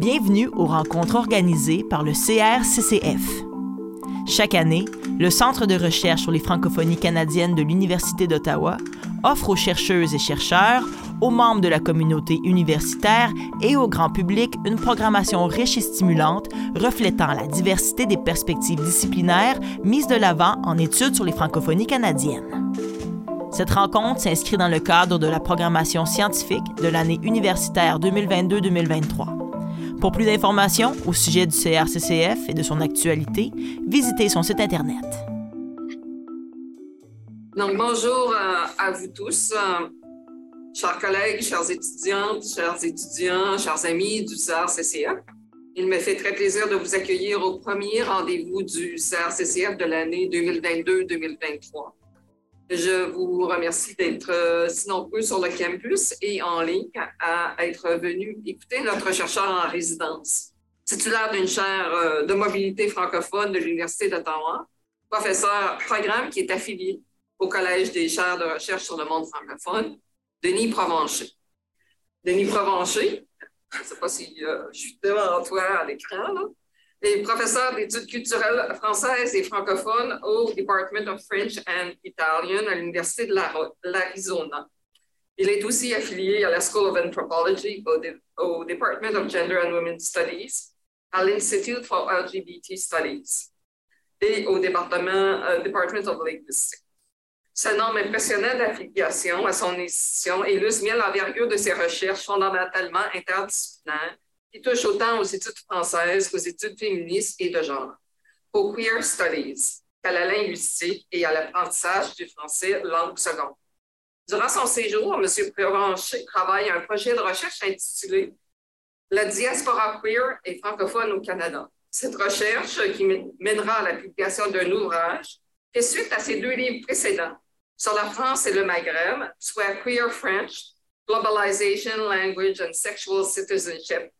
Bienvenue aux rencontres organisées par le CRCCF. Chaque année, le Centre de recherche sur les francophonies canadiennes de l'Université d'Ottawa offre aux chercheuses et chercheurs, aux membres de la communauté universitaire et au grand public une programmation riche et stimulante reflétant la diversité des perspectives disciplinaires mises de l'avant en études sur les francophonies canadiennes. Cette rencontre s'inscrit dans le cadre de la programmation scientifique de l'année universitaire 2022-2023. Pour plus d'informations au sujet du CRCCF et de son actualité, visitez son site Internet. Donc, bonjour euh, à vous tous, euh, chers collègues, chers étudiantes, chers étudiants, chers amis du CRCCF. Il me fait très plaisir de vous accueillir au premier rendez-vous du CRCCF de l'année 2022-2023. Je vous remercie d'être euh, si nombreux sur le campus et en ligne à être venus écouter notre chercheur en résidence, titulaire d'une chaire euh, de mobilité francophone de l'Université d'Ottawa, professeur programme qui est affilié au Collège des chaires de recherche sur le monde francophone, Denis Provencher. Denis Provencher, je ne sais pas si euh, je suis devant toi à l'écran, là, est professeur d'études culturelles françaises et francophones au Department of French and Italian à l'Université de l'Arizona. Il est aussi affilié à la School of Anthropology au, Department of Gender and Women's Studies, à l'Institute for LGBT Studies et au département, uh, Department of Linguistics. Ce nombre impressionnant d'affiliation à son institution illustre bien l'envergure de ses recherches fondamentalement interdisciplinaires qui touche autant aux études françaises qu'aux études féministes et de genre, aux queer studies, qu'à la linguistique et à l'apprentissage du français langue seconde. Durant son séjour, M. Prévencher travaille à un projet de recherche intitulé La diaspora queer et francophone au Canada. Cette recherche, qui mènera à la publication d'un ouvrage, fait suite à ses deux livres précédents sur la France et le Maghreb, soit Queer French, Globalization, Language and Sexual Citizenship,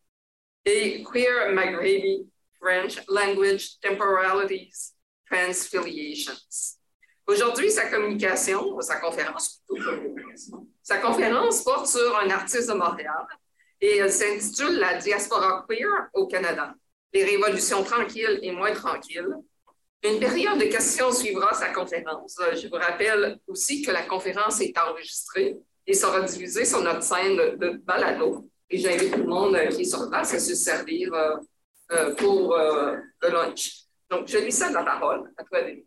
et Queer Maghrebi French Language Temporalities Transfiliations. Aujourd'hui, sa communication, sa conférence, sa conférence porte sur un artiste de Montréal et elle s'intitule La diaspora queer au Canada, les révolutions tranquilles et moins tranquilles. Une période de questions suivra sa conférence. Je vous rappelle aussi que la conférence est enregistrée et sera diffusée sur notre scène de balado et j'invite tout le monde euh, qui est sur à se servir euh, euh, pour le lunch. Donc, je lui cède la parole à toi, Denis.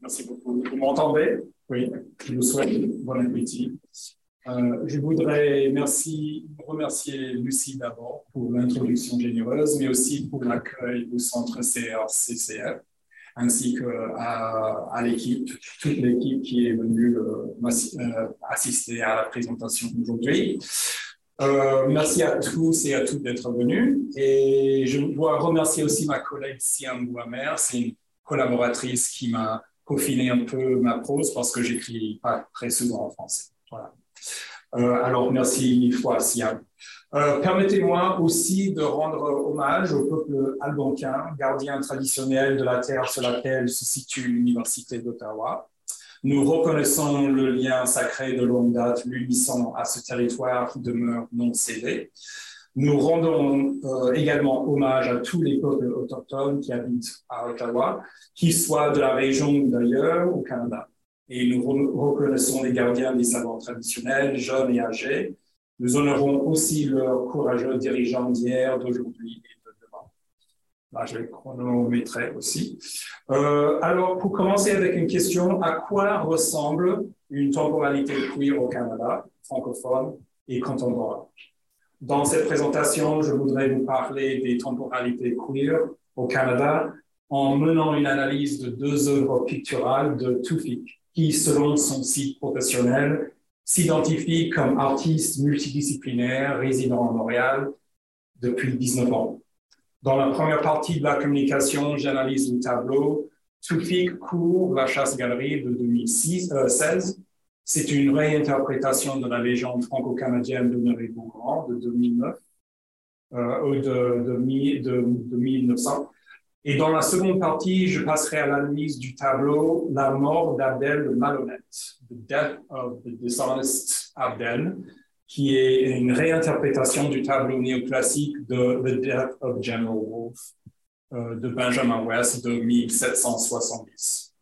Merci beaucoup. Vous m'entendez? Oui, je vous souhaite bon appétit. je voudrais merci, remercier Lucie d'abord pour l'introduction généreuse, mais aussi pour l'accueil au centre CRCCF, ainsi qu'à à, l'équipe, toute l'équipe qui est venue assister à la présentation d'aujourd'hui. Euh, merci à tous et à toutes d'être venus. Et je dois remercier aussi ma collègue Siam Bouamer. C'est une collaboratrice qui m'a peaufiné un peu ma prose parce que j'écris pas très souvent en français. Voilà. Euh, alors, merci mille fois, Siam. Euh, permettez-moi aussi de rendre hommage au peuple algonquin, gardien traditionnel de la terre sur laquelle se situe l'Université d'Ottawa. Nous reconnaissons le lien sacré de longue date l'unissant à ce territoire qui demeure non cédé. Nous rendons euh, également hommage à tous les peuples autochtones qui habitent à Ottawa, qu'ils soient de la région ou d'ailleurs au Canada. Et nous reconnaissons les gardiens des savoirs traditionnels, jeunes et âgés. Nous honorons aussi leurs courageux dirigeants d'hier, d'aujourd'hui Là, je vais chronométrer aussi. Euh, alors, pour commencer avec une question, à quoi ressemble une temporalité queer au Canada, francophone et contemporain? Dans cette présentation, je voudrais vous parler des temporalités queer au Canada en menant une analyse de deux œuvres picturales de Tufik, qui, selon son site professionnel, s'identifie comme artiste multidisciplinaire résidant à Montréal depuis 19 ans. Dans la première partie de la communication, j'analyse le tableau. Tufik court la chasse-galerie de 2016. Euh, C'est une réinterprétation de la légende franco-canadienne de Honoré Beaugrand de 2009, euh, de, de, de, 1900. Et dans la seconde partie, je passerai à l'analyse du tableau La mort d'Abdel malhonnête, The Death of the Dishonest Abdel, qui est une réinterprétation du tableau néoclassique de The Death of General Wolfe euh, de Benjamin West de 1770.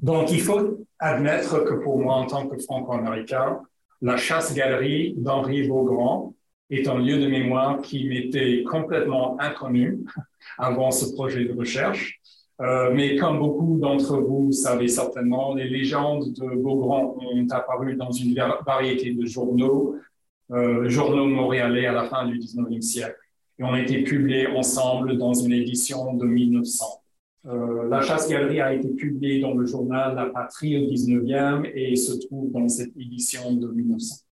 Donc, il faut admettre que pour moi, en tant que franco-américain, la chasse-galerie d'Henri Beaugrand est un lieu de mémoire qui m'était complètement inconnu avant ce projet de recherche. Euh, mais comme beaucoup d'entre vous savez certainement, les légendes de Beaugrand ont apparu dans une variété de journaux, euh, journaux montréalais à la fin du 19e siècle, et ont été publiés ensemble dans une édition de 1900. Euh, la chasse-galerie a été publiée dans le journal La Patrie au 19e et se trouve dans cette édition de 1900.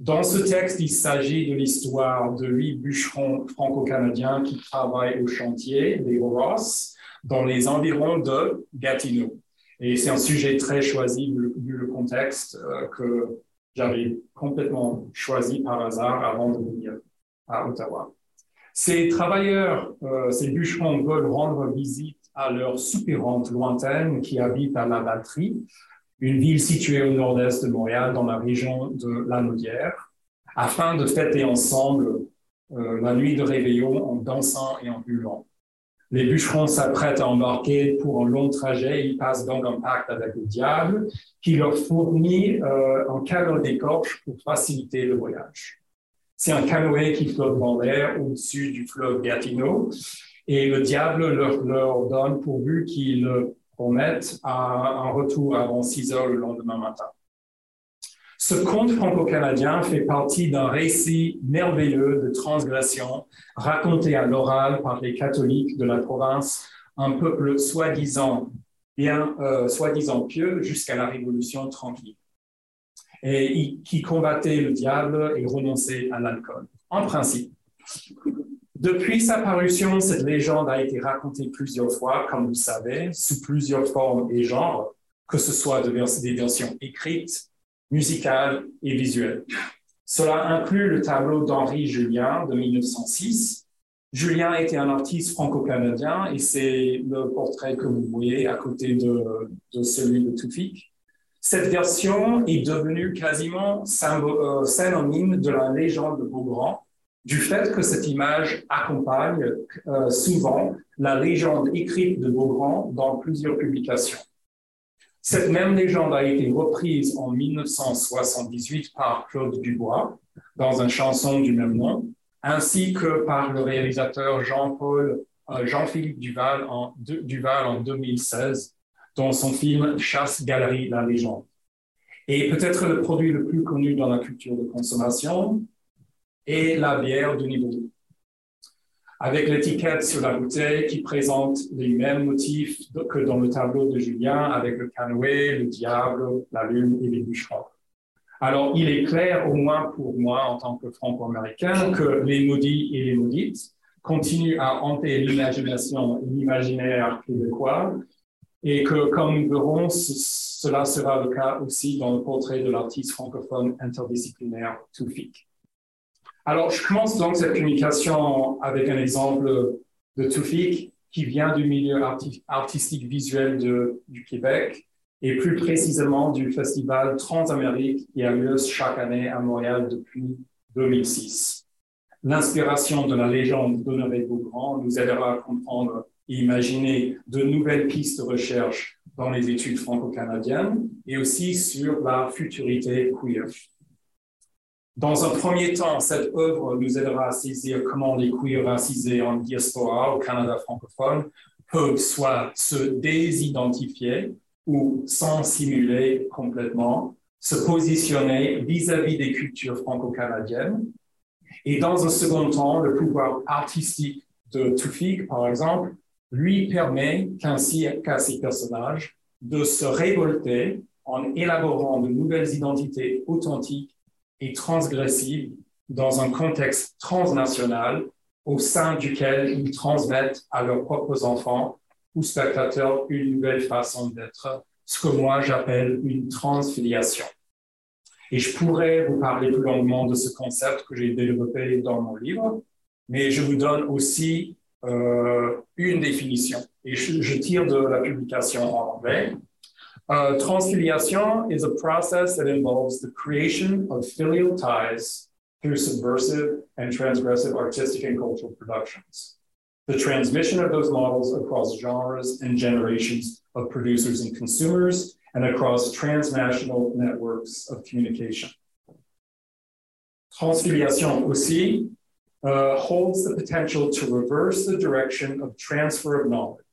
Dans ce texte, il s'agit de l'histoire de huit bûcherons franco-canadiens qui travaillent au chantier, des Ross, dans les environs de Gatineau. Et c'est un sujet très choisi vu le, contexte euh, que j'avais complètement choisi par hasard avant de venir à Ottawa. Ces travailleurs, euh, ces bûcherons veulent rendre visite à leurs soupirante lointaine qui habitent à La Valtrie, une ville située au nord-est de Montréal dans la région de La Naudière, afin de fêter ensemble euh, la nuit de réveillon en dansant et en bulant. Les bûcherons s'apprêtent à embarquer pour un long trajet. Ils passent donc un pacte avec le diable qui leur fournit euh, un canot d'écorche pour faciliter le voyage. C'est un canoë qui flotte dans l'air au-dessus du fleuve Gatineau et le diable leur, donne pourvu qu'ils promettent un retour avant 6 heures le lendemain matin. Ce conte franco-canadien fait partie d'un récit merveilleux de transgression raconté à l'oral par les catholiques de la province, un peuple soi-disant bien, euh, soi-disant pieux jusqu'à la Révolution tranquille, et qui combattait le diable et renonçait à l'alcool. En principe, depuis sa parution, cette légende a été racontée plusieurs fois, comme vous savez, sous plusieurs formes et genres, que ce soit des versions écrites, musicale et visuelle. Cela inclut le tableau d'Henri Julien de 1906. Julien était un artiste franco-canadien et c'est le portrait que vous voyez à côté de, celui de Toufik. Cette version est devenue quasiment euh, synonyme de la légende de Beaugrand, du fait que cette image accompagne euh, souvent la légende écrite de Beaugrand dans plusieurs publications. Cette même légende a été reprise en 1978 par Claude Dubois dans une chanson du même nom, ainsi que par le réalisateur Jean-Paul, euh, Jean-Philippe Duval en, Duval en 2016 dans son film Chasse-Galerie, la légende. Et peut-être le produit le plus connu dans la culture de consommation est la bière de niveau avec l'étiquette sur la bouteille qui présente les mêmes motifs que dans le tableau de Julien avec le canoë, le diable, la lune et les bûcherons. Alors, il est clair, au moins pour moi en tant que franco-américain, que les maudits et les maudites continuent à hanter l'imagination et l'imaginaire québécois et que, comme nous verrons, cela sera le cas aussi dans le portrait de l'artiste francophone interdisciplinaire Toufik. Alors, je commence donc cette communication avec un exemple de Toufik qui vient du milieu artistique visuel du Québec et plus précisément du festival Transamérique qui a lieu chaque année à Montréal depuis 2006. L'inspiration de la légende d'Honoré Beaugrand nous aidera à comprendre et imaginer de nouvelles pistes de recherche dans les études franco-canadiennes et aussi sur la futurité queer. Dans un premier temps, cette œuvre nous aidera à saisir comment les queers racisés en diaspora au Canada francophone peuvent soit se désidentifier ou sans simuler complètement, se positionner vis-à-vis des cultures franco-canadiennes. Et dans un second temps, le pouvoir artistique de Tufik, par exemple, lui permet qu'ainsi qu'à ces personnages de se révolter en élaborant de nouvelles identités authentiques et transgressive dans un contexte transnational au sein duquel ils transmettent à leurs propres enfants ou spectateurs une nouvelle façon d'être, ce que moi j'appelle une transfiliation. Et je pourrais vous parler plus longuement de ce concept que j'ai développé dans mon livre, mais je vous donne aussi euh, une définition. Et je, je, tire de la publication en anglais. Uh, transfiliation is a process that involves the creation of filial ties through subversive and transgressive artistic and cultural productions. The transmission of those models across genres and generations of producers and consumers and across transnational networks of communication. Transfiliation aussi uh, holds the potential to reverse the direction of transfer of knowledge,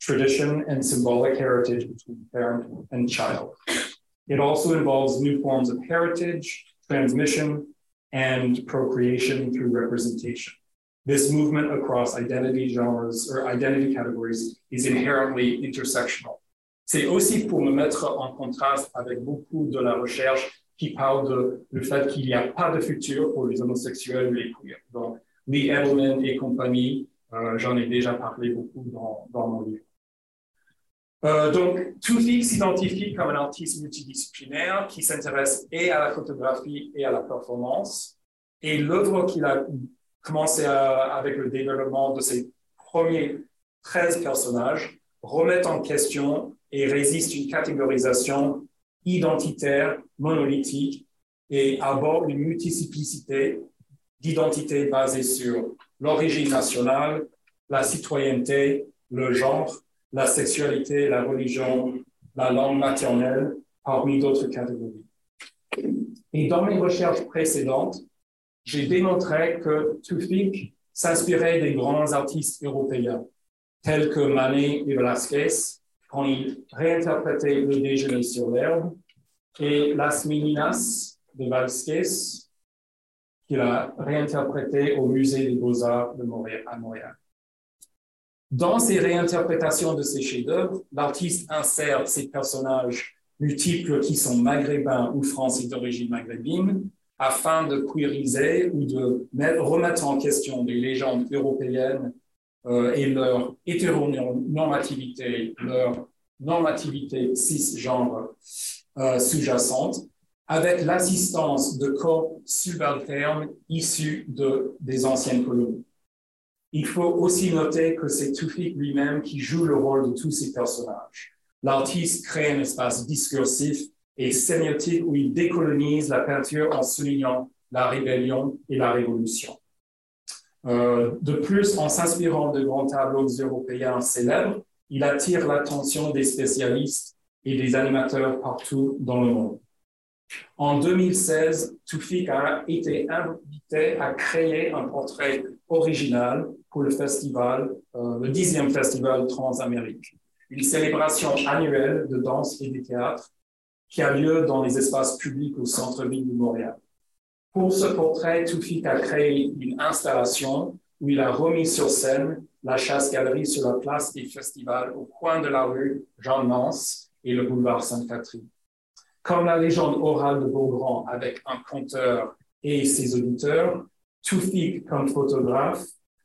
tradition, and symbolic heritage between parent and child. It also involves new forms of heritage, transmission, and procreation through representation. This movement across identity genres or identity categories is inherently intersectional. C'est aussi pour me mettre en contraste avec beaucoup de la recherche qui parle de le fait qu'il n'y a pas de futur pour les homosexuels ou les queers. Donc, Lee Edelman et compagnie, euh, j'en ai déjà parlé beaucoup dans, dans mon livre. Euh, donc, Tufik s'identifie comme un artiste multidisciplinaire qui s'intéresse et à la photographie et à la performance. Et l'œuvre qu'il a commencé avec le développement de ses premiers 13 personnages remet en question et résiste une catégorisation identitaire, monolithique et aborde une multiplicité d'identités basées sur l'origine nationale, la citoyenneté, le genre, la sexualité, la religion, la langue maternelle, parmi d'autres catégories. Et dans mes recherches précédentes, j'ai démontré que Tufik s'inspirait des grands artistes européens, tels que Manet et Velázquez, quand il réinterprétait Le déjeuner sur l'herbe, et Las Meninas de Velázquez, qu'il a réinterprété au Musée des Beaux-Arts de à Montréal. Dans ces réinterprétations de ces chefs-d'œuvre, l'artiste insère ces personnages multiples qui sont maghrébins ou français d'origine maghrébine afin de queeriser ou de remettre en question des légendes européennes euh, et leur hétéronormativité, leur normativité cisgenre euh, sous-jacente, avec l'assistance de corps subalternes issus de, des anciennes colonies. Il faut aussi noter que c'est Tufik lui-même qui joue le rôle de tous ces personnages. L'artiste crée un espace discursif et sémiotique où il décolonise la peinture en soulignant la rébellion et la révolution. Euh, de plus, en s'inspirant de grands tableaux européens célèbres, il attire l'attention des spécialistes et des animateurs partout dans le monde. En 2016, Toufik a été invité à créer un portrait original pour le festival, euh, le dixième festival Transamérique, une célébration annuelle de danse et de théâtre qui a lieu dans les espaces publics au centre-ville de Montréal. Pour ce portrait, Toufik a créé une installation où il a remis sur scène la chasse-galerie sur la place des festivals au coin de la rue Jean Mance et le boulevard Sainte-Catherine. Comme la légende orale de Beaugrand avec un conteur et ses auditeurs, Toufik, comme photographe,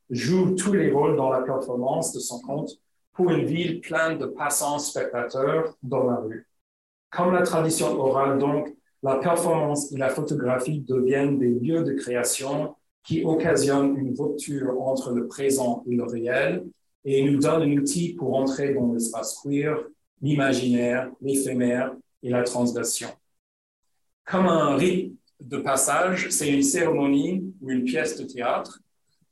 joue tous les rôles dans la performance de son conte pour une ville pleine de passants spectateurs dans la rue. Comme la tradition orale, donc, la performance et la photographie deviennent des lieux de création qui occasionnent une rupture entre le présent et le réel et nous donnent un outil pour entrer dans l'espace queer, l'imaginaire, l'éphémère et la transgression. Comme un rite de passage, c'est une cérémonie ou une pièce de théâtre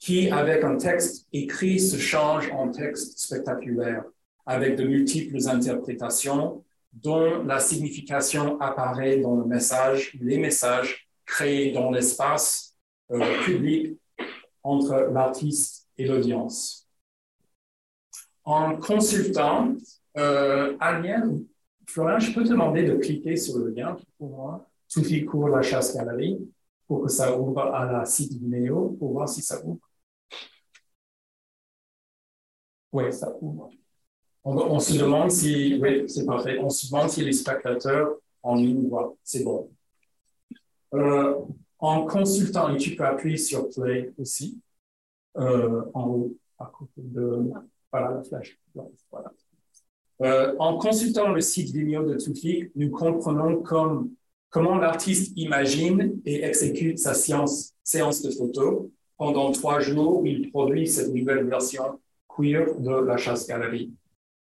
qui, avec un texte écrit, se change en texte spectaculaire, avec de multiples interprétations dont la signification apparaît dans le message, les messages créés dans l'espace euh, public entre l'artiste et l'audience. En consultant, euh, Florian, je peux te demander de cliquer sur le lien pour moi, tout court la chasse galerie, pour que ça ouvre à la site vidéo, pour voir si ça ouvre. Oui, ça ouvre. On, se demande si, oui, c'est parfait. On se demande si les spectateurs en ligne voient. C'est bon. Euh, en consultant, et tu peux appuyer sur Play aussi, euh, en haut, à côté de, voilà, la flèche. Voilà. Euh, en consultant le site Vimeo de Tufik, nous comprenons comme, comment l'artiste imagine et exécute sa séance, séance de photo pendant trois jours il produit cette nouvelle version de la chasse-galerie.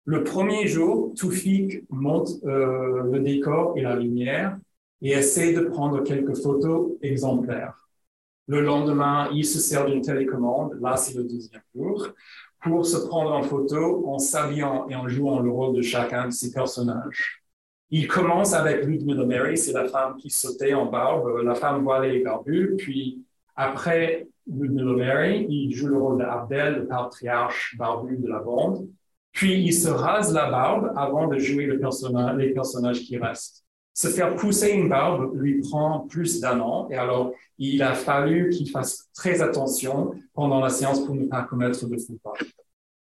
Le premier jour, Toufik monte euh, le décor et la lumière et essaie de prendre quelques photos exemplaires. Le lendemain, il se sert d'une télécommande, là c'est le deuxième jour, pour se prendre en photo en s'habillant et en jouant le rôle de chacun de ses personnages. Il commence avec Ludmilla Mary, c'est la femme qui sautait en barbe, la femme voilée et barbue, puis après Il joue le rôle d'Abdel, le patriarche barbu de la bande, puis il se rase la barbe avant de jouer le personnage, les personnages qui restent. Se faire pousser une barbe lui prend plus d'un an, et alors il a fallu qu'il fasse très attention pendant la séance pour ne pas commettre de faux pas.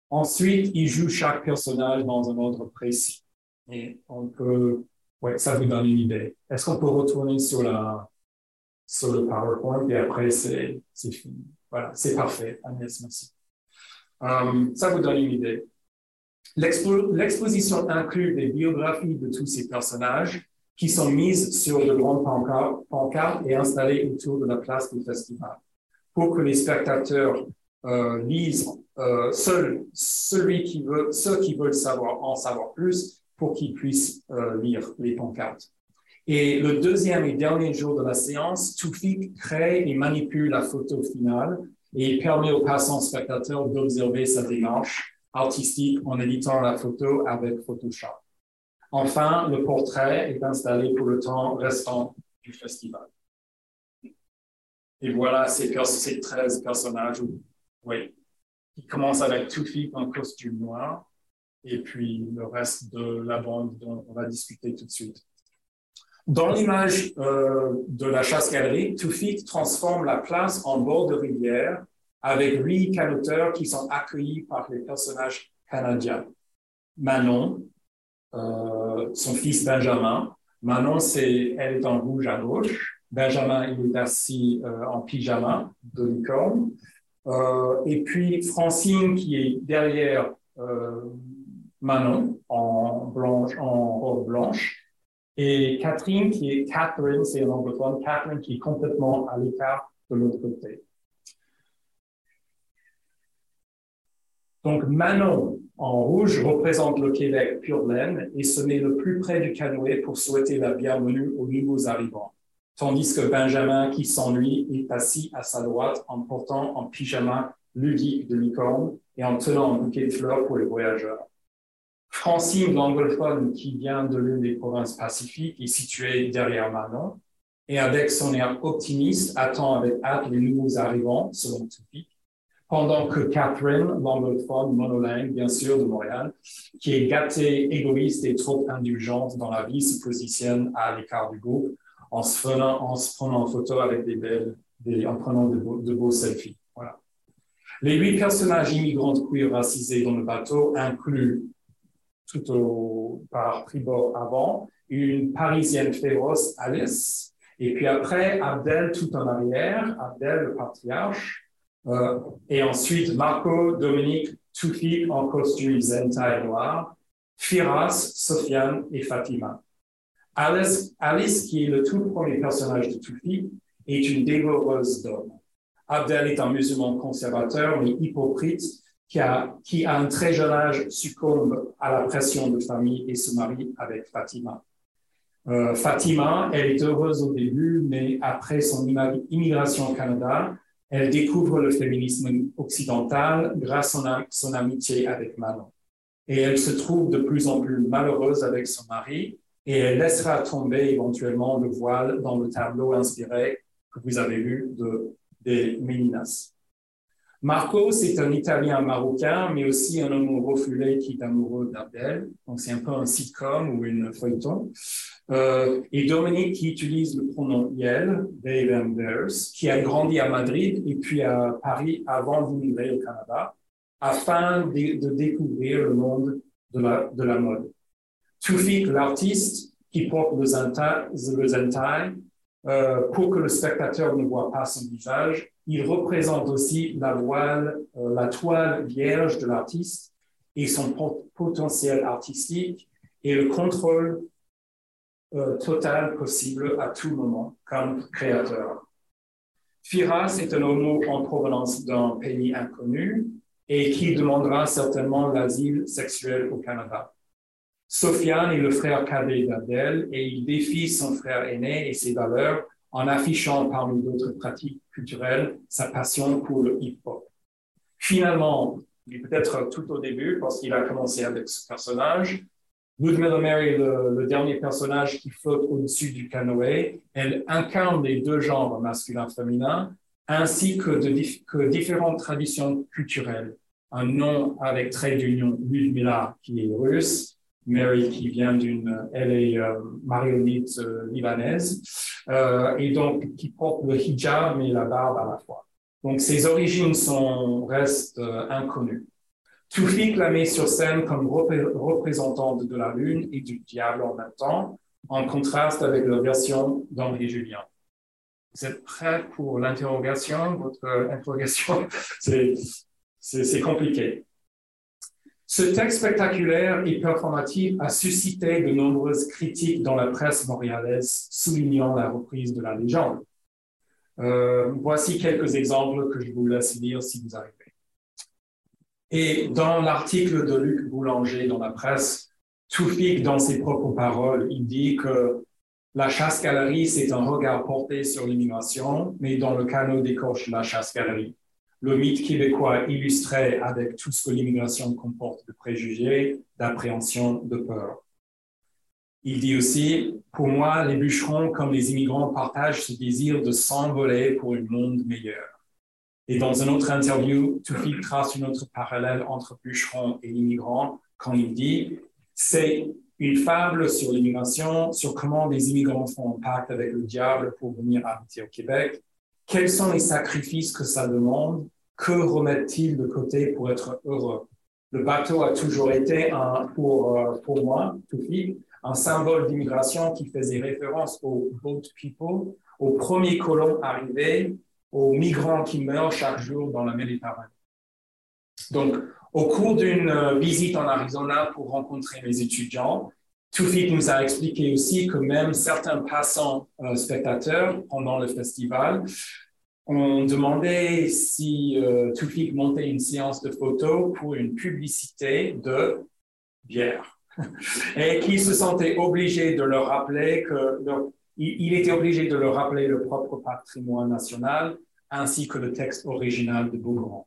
Ensuite, il joue chaque personnage dans un ordre précis. Et on peut, ouais, ça vous donne une idée. Est-ce qu'on peut retourner sur la, sur le PowerPoint et après c'est, fini. Voilà, c'est parfait. Agnès, merci. Um, ça vous donne une idée. l'exposition inclut des biographies de tous ces personnages qui sont mises sur de grandes pancartes et installées autour de la place du festival pour que les spectateurs euh, lisent euh, seul, celui qui veut, ceux qui veulent savoir en savoir plus pour qu'ils puissent euh, lire les pancartes. Et le deuxième et dernier jour de la séance, Toufik crée et manipule la photo finale et permet aux passants spectateurs d'observer sa démarche artistique en éditant la photo avec Photoshop. Enfin, le portrait est installé pour le temps restant du festival. Et voilà ces, ces 13 personnages, oui, qui commencent avec Toufik en costume noir, et puis le reste de la bande dont on va discuter tout de suite. Dans l'image euh, de la chasse-galerie, Toufik transforme la place en bord de rivière avec huit canoteurs qui sont accueillis par les personnages canadiens. Manon, euh, son fils Benjamin. Manon, c'est, elle est en rouge à gauche. Benjamin, il est assis euh, en pyjama de licorne. Et puis Francine, qui est derrière Manon, en robe blanche. Et Catherine, qui est Catherine, c'est un anglophone, Catherine qui est complètement à l'écart de l'autre côté. Donc Manon, en rouge représente le Québec pur laine et se met le plus près du canoë pour souhaiter la bienvenue aux nouveaux arrivants. Tandis que Benjamin, qui s'ennuie, est assis à sa droite en portant un pyjama ludique de licorne et en tenant un bouquet de fleurs pour les voyageurs. Francine, l'anglophone qui vient de l'une des provinces pacifiques, est située derrière Manon et avec son air optimiste attend avec hâte les nouveaux arrivants, selon Tupi, pendant que Catherine, l'anglophone monolingue, bien sûr, de Montréal, qui est gâtée, égoïste et trop indulgente dans la vie, se positionne à l'écart du groupe en se, prenant, en se prenant en photo avec des belles, en prenant de beaux, de beaux selfies. Voilà. Les huit personnages immigrants queer racisés dans le bateau incluent tout par tribord avant, une Parisienne féroce, Alice, et puis après, Abdel tout en arrière, Abdel le patriarche, euh, et ensuite, Marco, Dominique, Toufi en costume Zenta et noir, Firas, Sofiane et Fatima. Alice, Alice, qui est le tout premier personnage de Toufi, est une dévoreuse d'hommes. Abdel est un musulman conservateur mais hypocrite qui a, à un très jeune âge succombe à la pression de famille et se marie avec Fatima. Euh, Fatima, elle est heureuse au début, mais après son immigration au Canada, elle découvre le féminisme occidental grâce à son amitié avec Manon. Et elle se trouve de plus en plus malheureuse avec son mari et elle laissera tomber éventuellement le voile dans le tableau inspiré que vous avez vu de, des Meninas. Marco, c'est un Italien marocain, mais aussi un homme refoulé qui est amoureux d'Abdel. Donc, c'est un peu un sitcom ou une feuilleton. Euh, et Dominique qui utilise le pronom Yel, they, and theirs, qui a grandi à Madrid et puis à Paris avant d'immigrer au Canada, afin de, découvrir le monde de la, de la mode. Tufik, l'artiste qui porte le zentai, euh, pour que le spectateur ne voit pas son visage, il représente aussi la voile, euh, la toile vierge de l'artiste et son potentiel artistique et le contrôle euh, total possible à tout moment comme créateur. Firas est un homo en provenance d'un pays inconnu et qui demandera certainement l'asile sexuel au Canada. Sofiane est le frère cadet d'Adèle et il défie son frère aîné et ses valeurs en affichant parmi d'autres pratiques culturelles sa passion pour le hip-hop. Finalement, peut-être tout au début, parce qu'il a commencé avec ce personnage, Ludmilla Mary, le, le dernier personnage qui flotte au-dessus du canoë, elle incarne les deux genres masculin-féminin, ainsi que, que différentes traditions culturelles. Un nom avec trait d'union, Ludmilla, qui est russe, Mary qui vient d'une, elle est euh, marionnette euh, libanaise, euh, et donc qui porte le hijab et la barbe à la fois. Donc ses origines sont, restent euh, inconnues. Toufik la met sur scène comme représentante de la lune et du diable en même temps, en contraste avec la version d'Henri Julien. Vous êtes prêts pour l'interrogation, votre interrogation C'est compliqué. Ce texte spectaculaire et performatif a suscité de nombreuses critiques dans la presse montréalaise, soulignant la reprise de la légende. Euh, voici quelques exemples que je vous laisse lire si vous arrivez. Et dans l'article de Luc Boulanger dans la presse, Toufik, dans ses propres paroles, il dit que la chasse-galerie, c'est un regard porté sur l'immigration, mais dans le canot d'écorche la chasse-galerie le mythe québécois illustré avec tout ce que l'immigration comporte de préjugés, d'appréhension, de peur. Il dit aussi, pour moi, les bûcherons comme les immigrants partagent ce désir de s'envoler pour un monde meilleur. Et dans une autre interview, Toufik trace une autre parallèle entre bûcherons et immigrants quand il dit, c'est une fable sur l'immigration, sur comment les immigrants font un pacte avec le diable pour venir habiter au Québec, quels sont les sacrifices que ça demande? Que remettent-ils de côté pour être heureux? Le bateau a toujours été, un, pour, euh, pour moi, un symbole d'immigration qui faisait référence aux boat people, aux premiers colons arrivés, aux migrants qui meurent chaque jour dans la Méditerranée. Donc, au cours d'une euh, visite en Arizona pour rencontrer mes étudiants, Toufik nous a expliqué aussi que même certains passants euh, spectateurs pendant le festival ont demandé si euh, Toufik montait une séance de photos pour une publicité de bière et qui se sentait obligé de leur rappeler que il, était obligé de leur rappeler le propre patrimoine national ainsi que le texte original de Beaugrand.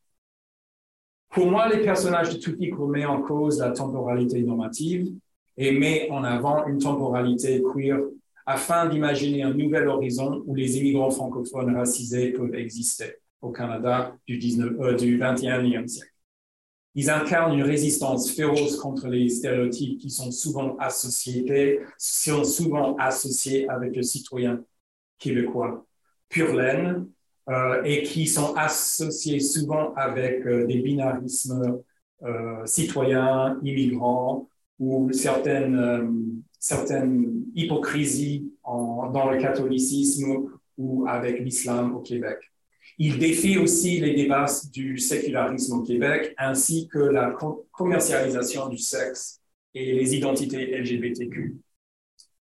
Pour moi, les personnages de Toufik remettent en cause la temporalité normative et met en avant une temporalité queer afin d'imaginer un nouvel horizon où les immigrants francophones racisés peuvent exister au Canada du, 19, euh, du 21e siècle. Ils incarnent une résistance féroce contre les stéréotypes qui sont souvent associés, sont souvent associés avec le citoyen québécois pur laine euh, et qui sont associés souvent avec euh, des binarismes euh, citoyens, immigrants ou certaines, euh, certaines hypocrisies dans le catholicisme ou avec l'islam au Québec. Il défie aussi les débats du sécularisme au Québec ainsi que la commercialisation du sexe et les identités LGBTQ.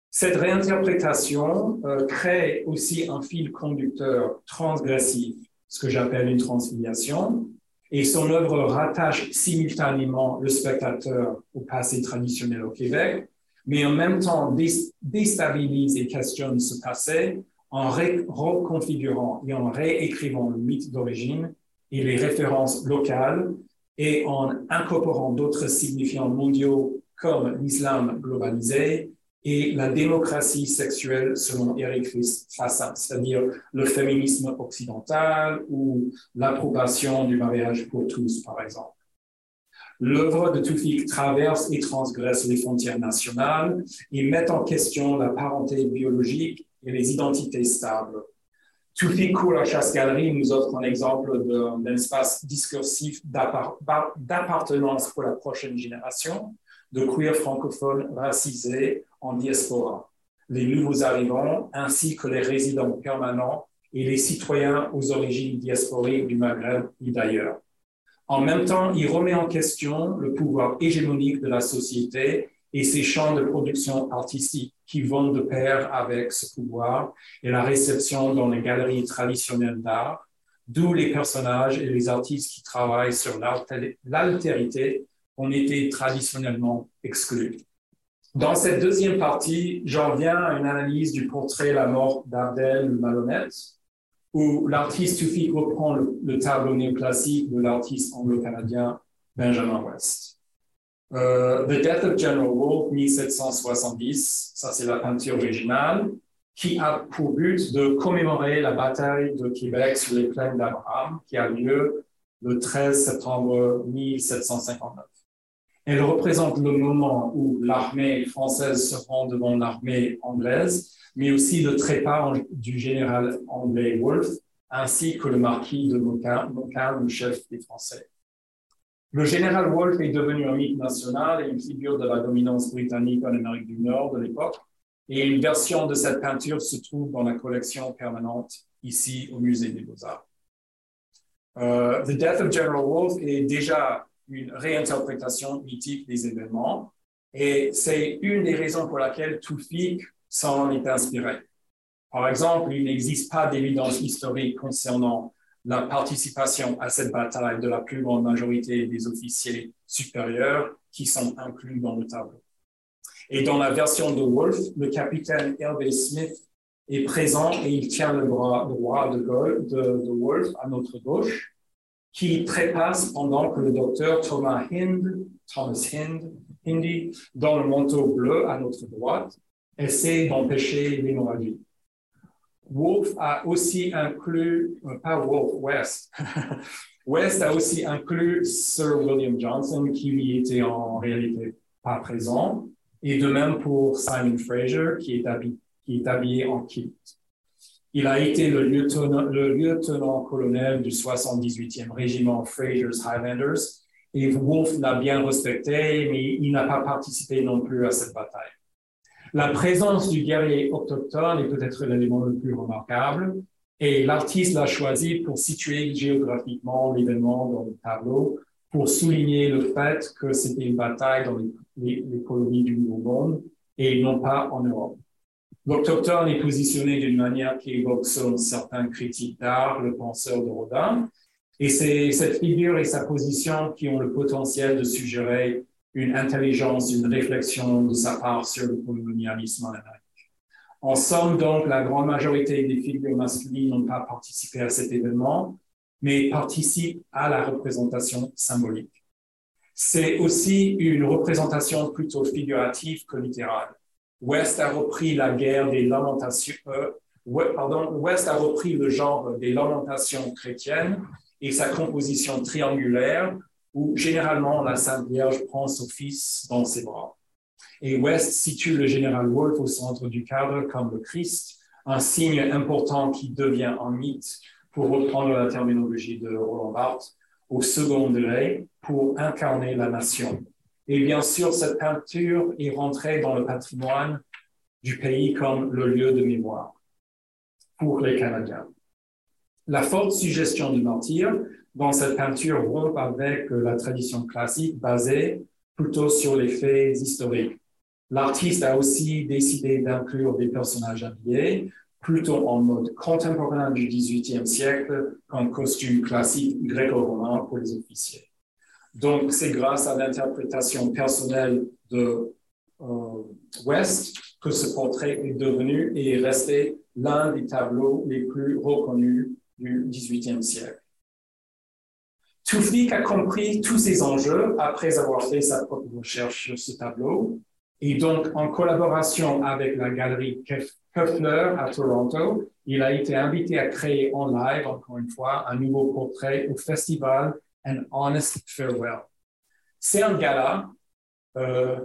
Cette réinterprétation euh, crée aussi un fil conducteur transgressif, ce que j'appelle une transfiliation, et son œuvre rattache simultanément le spectateur au passé traditionnel au Québec, mais en même temps déstabilise et questionne ce passé en reconfigurant et en réécrivant le mythe d'origine et les références locales et en incorporant d'autres signifiants mondiaux comme l'islam globalisé, et la démocratie sexuelle selon Eric Fassin, c'est-à-dire le féminisme occidental ou l'approbation du mariage pour tous, par exemple. L'œuvre de Toufik traverse et transgresse les frontières nationales et met en question la parenté biologique et les identités stables. Toufik court à chasse-galerie nous offre un exemple d'un espace discursif d'appartenance pour la prochaine génération, de queer francophones racisés en diaspora, les nouveaux arrivants ainsi que les résidents permanents et les citoyens aux origines diasporiques du Maghreb et d'ailleurs. En même temps, il remet en question le pouvoir hégémonique de la société et ses champs de production artistique qui vont de pair avec ce pouvoir et la réception dans les galeries traditionnelles d'art d'où les personnages et les artistes qui travaillent sur l'altérité ont été traditionnellement exclus. Dans cette deuxième partie, j'en viens à une analyse du portrait La mort d'Abdel Malhonnête, où l'artiste Tufik reprend le, tableau néoclassique de l'artiste anglo-canadien Benjamin West. Euh, The Death of General Wolfe, 1770, ça c'est la peinture originale, qui a pour but de commémorer la bataille de Québec sur les plaines d'Abraham, qui a lieu le 13 septembre 1759. Elle représente le moment où l'armée française se rend devant l'armée anglaise, mais aussi le trépas du général anglais Wolfe, ainsi que le marquis de Montcalm, le chef des Français. Le général Wolfe est devenu un mythe national et une figure de la dominance britannique en Amérique du Nord de l'époque. Et une version de cette peinture se trouve dans la collection permanente ici au Musée des Beaux-Arts. Euh, The Death of General Wolfe est déjà une réinterprétation mythique des événements. Et c'est une des raisons pour laquelle Tufik s'en est inspiré. Par exemple, il n'existe pas d'évidence historique concernant la participation à cette bataille de la plus grande majorité des officiers supérieurs qui sont inclus dans le tableau. Et dans la version de Wolfe, le capitaine Hervé Smith est présent et il tient le bras droit de, de, de Wolfe à notre gauche qui trépasse pendant que le docteur Thomas Hind, Thomas Hind, Hindi, dans le manteau bleu à notre droite, essaie d'empêcher l'hémorragie. Wolf a aussi inclus, euh, pas Wolf, West. West a aussi inclus Sir William Johnson, qui lui était en réalité pas présent, et de même pour Simon Fraser, qui est habillé, qui est habillé en kit. Il a été le lieutenant-colonel du 78e régiment Fraser's Highlanders et Wolfe l'a bien respecté, mais il n'a pas participé non plus à cette bataille. La présence du guerrier autochtone est peut-être l'élément le plus remarquable et l'artiste l'a choisi pour situer géographiquement l'événement dans le tableau pour souligner le fait que c'était une bataille dans les, les colonies du Nouveau Monde et non pas en Europe. L'autochtone est positionné d'une manière qui évoque selon certains critiques d'art le penseur de Rodin. Et c'est cette figure et sa position qui ont le potentiel de suggérer une intelligence, une réflexion de sa part sur le colonialisme en Amérique. En somme, donc, la grande majorité des figures masculines n'ont pas participé à cet événement, mais participent à la représentation symbolique. C'est aussi une représentation plutôt figurative que littérale. West a repris la guerre des lamentations, euh, West a repris le genre des lamentations chrétiennes et sa composition triangulaire où généralement la Sainte Vierge prend son fils dans ses bras. Et West situe le général Wolfe au centre du cadre comme le Christ, un signe important qui devient un mythe, pour reprendre la terminologie de Roland Barthes, au second degré pour incarner la nation. Et bien sûr, cette peinture est rentrée dans le patrimoine du pays comme le lieu de mémoire pour les Canadiens. La forte suggestion du martyr dans cette peinture rompt avec la tradition classique basée plutôt sur les faits historiques. L'artiste a aussi décidé d'inclure des personnages habillés plutôt en mode contemporain du XVIIIe siècle qu'en costume classique gréco-romain pour les officiers. Donc, c'est grâce à l'interprétation personnelle de euh, West que ce portrait est devenu et est resté l'un des tableaux les plus reconnus du XVIIIe siècle. Tufik a compris tous ces enjeux après avoir fait sa propre recherche sur ce tableau et donc en collaboration avec la galerie Köffler à Toronto, il a été invité à créer en live, encore une fois, un nouveau portrait au festival An Honest Farewell. C'est un gala, euh,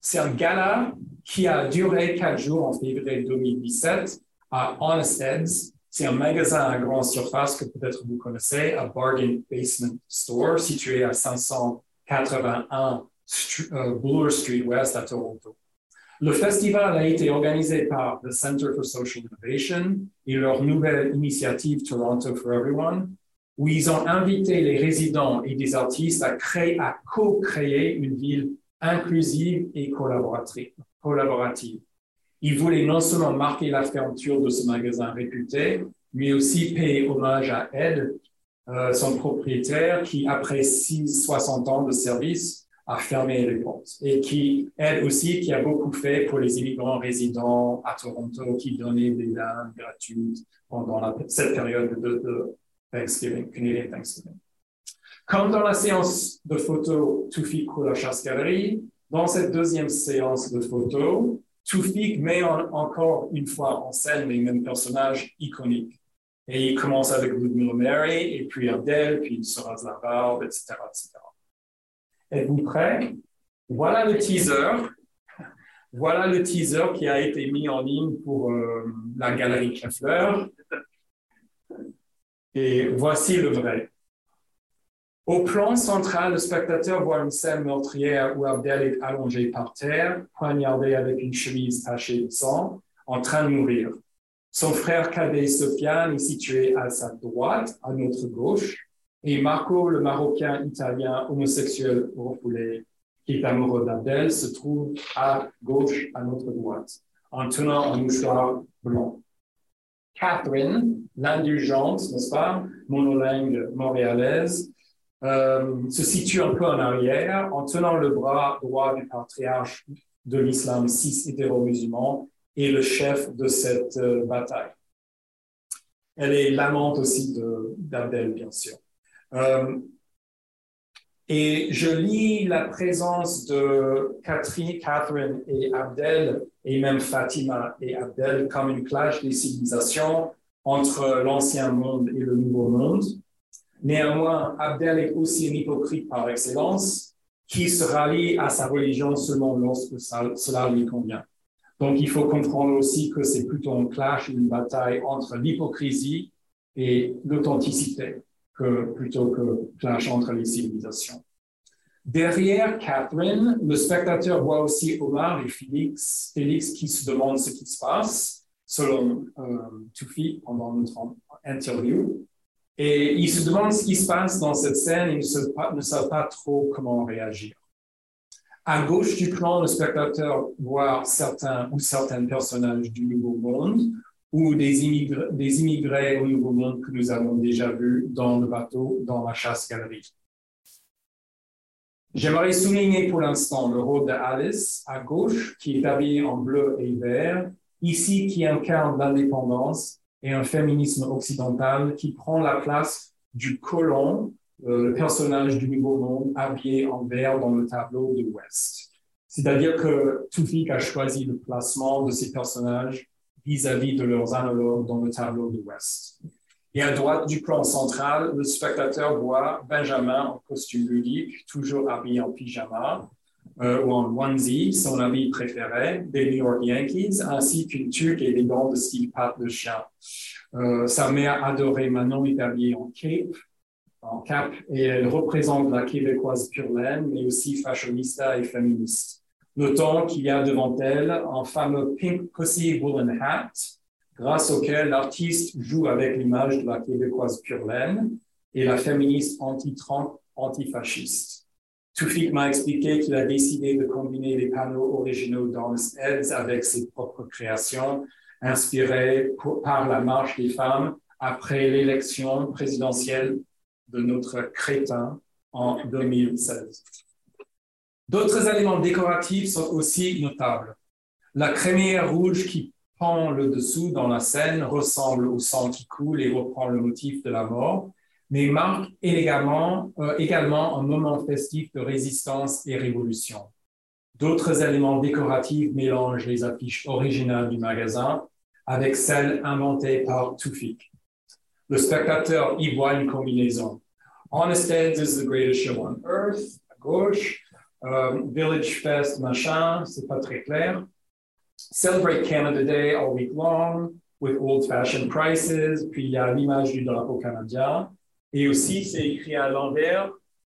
c'est un gala qui a duré quatre jours en février 2017 à Honest Heads. C'est un magasin à grande surface que peut-être vous connaissez, un Bargain Basement Store situé à 581 euh, Bloor Street West à Toronto. Le festival a été organisé par the Center for Social Innovation et leur nouvelle initiative Toronto for Everyone, où ils ont invité les résidents et des artistes à créer, à co-créer une ville inclusive et collaborative. Ils voulaient non seulement marquer la fermeture de ce magasin réputé, mais aussi payer hommage à Ed, euh, son propriétaire, qui, après 60 ans de service, a fermé les portes. Et qui, elle aussi, qui a beaucoup fait pour les immigrants résidents à Toronto, qui donnait des lames gratuites pendant cette période de, Thanksgiving, Canadian Thanksgiving. Comme dans la séance de pour la chasse-galerie, dans cette deuxième séance de photos, Toufik met encore une fois en scène les mêmes personnages iconiques. Et il commence avec Ludmilla Mary, et puis Abdel, puis il se rase la barbe, etc., etc. Êtes-vous prêts? Voilà le teaser. Voilà le teaser qui a été mis en ligne pour euh, la galerie Kleffler. Et voici le vrai. Au plan central, le spectateur voit une scène meurtrière où Abdel est allongé par terre, poignardé avec une chemise tachée de sang, en train de mourir. Son frère cadet Sofiane est situé à sa droite, à notre gauche, et Marco, le Marocain italien homosexuel refoulé, qui est amoureux d'Abdel, se trouve à gauche, à notre droite, en tenant un mouchoir blanc. Catherine, l'indulgente, n'est-ce pas, monolingue montréalaise, euh, se situe un peu en arrière en tenant le bras droit du patriarche de l'islam cis hétéro-musulman et le chef de cette euh, bataille. Elle est l'amante aussi d'Abdel, bien sûr. Euh, et je lis la présence de Catherine, Catherine et Abdel, et même Fatima et Abdel, comme une clash des civilisations entre l'ancien monde et le nouveau monde. Néanmoins, Abdel est aussi un hypocrite par excellence qui se rallie à sa religion seulement lorsque cela lui convient. Donc, il faut comprendre aussi que c'est plutôt un clash, une bataille entre l'hypocrisie et l'authenticité plutôt que clash entre les civilisations. Derrière Catherine, le spectateur voit aussi Omar et Félix, Félix qui se demandent ce qui se passe, selon euh, Toufi pendant notre interview. Et ils se demandent ce qui se passe dans cette scène et ne savent pas, trop comment réagir. À gauche du plan, le spectateur voit certains ou certains personnages du Nouveau Monde ou des immigrés, des immigrés au Nouveau Monde que nous avons déjà vus dans le bateau, dans la chasse-galerie. J'aimerais souligner pour l'instant le rôle de Alice à gauche, qui est habillée en bleu et vert, ici qui incarne l'indépendance et un féminisme occidental qui prend la place du colon, euh, le personnage du Nouveau Monde habillé en vert dans le tableau de West. C'est-à-dire que Tufik a choisi le placement de ces personnages vis-à-vis de leurs analogues dans le tableau de West. Et à droite du plan central, le spectateur voit Benjamin en costume ludique, toujours habillé en pyjama, euh, ou en onesie, son ami préféré, des New York Yankees, ainsi qu'une tuque élégante de style patte de. Euh, sa mère adorée Manon est habillée en cape, en cap, et elle représente la québécoise pure laine, mais aussi fashionista et féministe. Notons qu'il y a devant elle un fameux pink pussy woolen hat, grâce auquel l'artiste joue avec l'image de la québécoise pure laine et la féministe anti-Trump, antifasciste. Toufik m'a expliqué qu'il a décidé de combiner les panneaux originaux d'Honest Heads avec ses propres créations, inspirées par la marche des femmes après l'élection présidentielle de notre crétin en 2016. D'autres éléments décoratifs sont aussi notables. La crémière rouge qui pend le dessous dans la scène ressemble au sang qui coule et reprend le motif de la mort, mais marque également, euh, également un moment festif de résistance et révolution. D'autres éléments décoratifs mélangent les affiches originales du magasin avec celles inventées par Tufik. Le spectateur y voit une combinaison. Honest Heads is the greatest show on earth, à gauche. Euh, Village Fest, machin, c'est pas très clair. Celebrate Canada Day all week long with old-fashioned prices. Puis il y a l'image du drapeau canadien. Et aussi, c'est écrit à l'envers,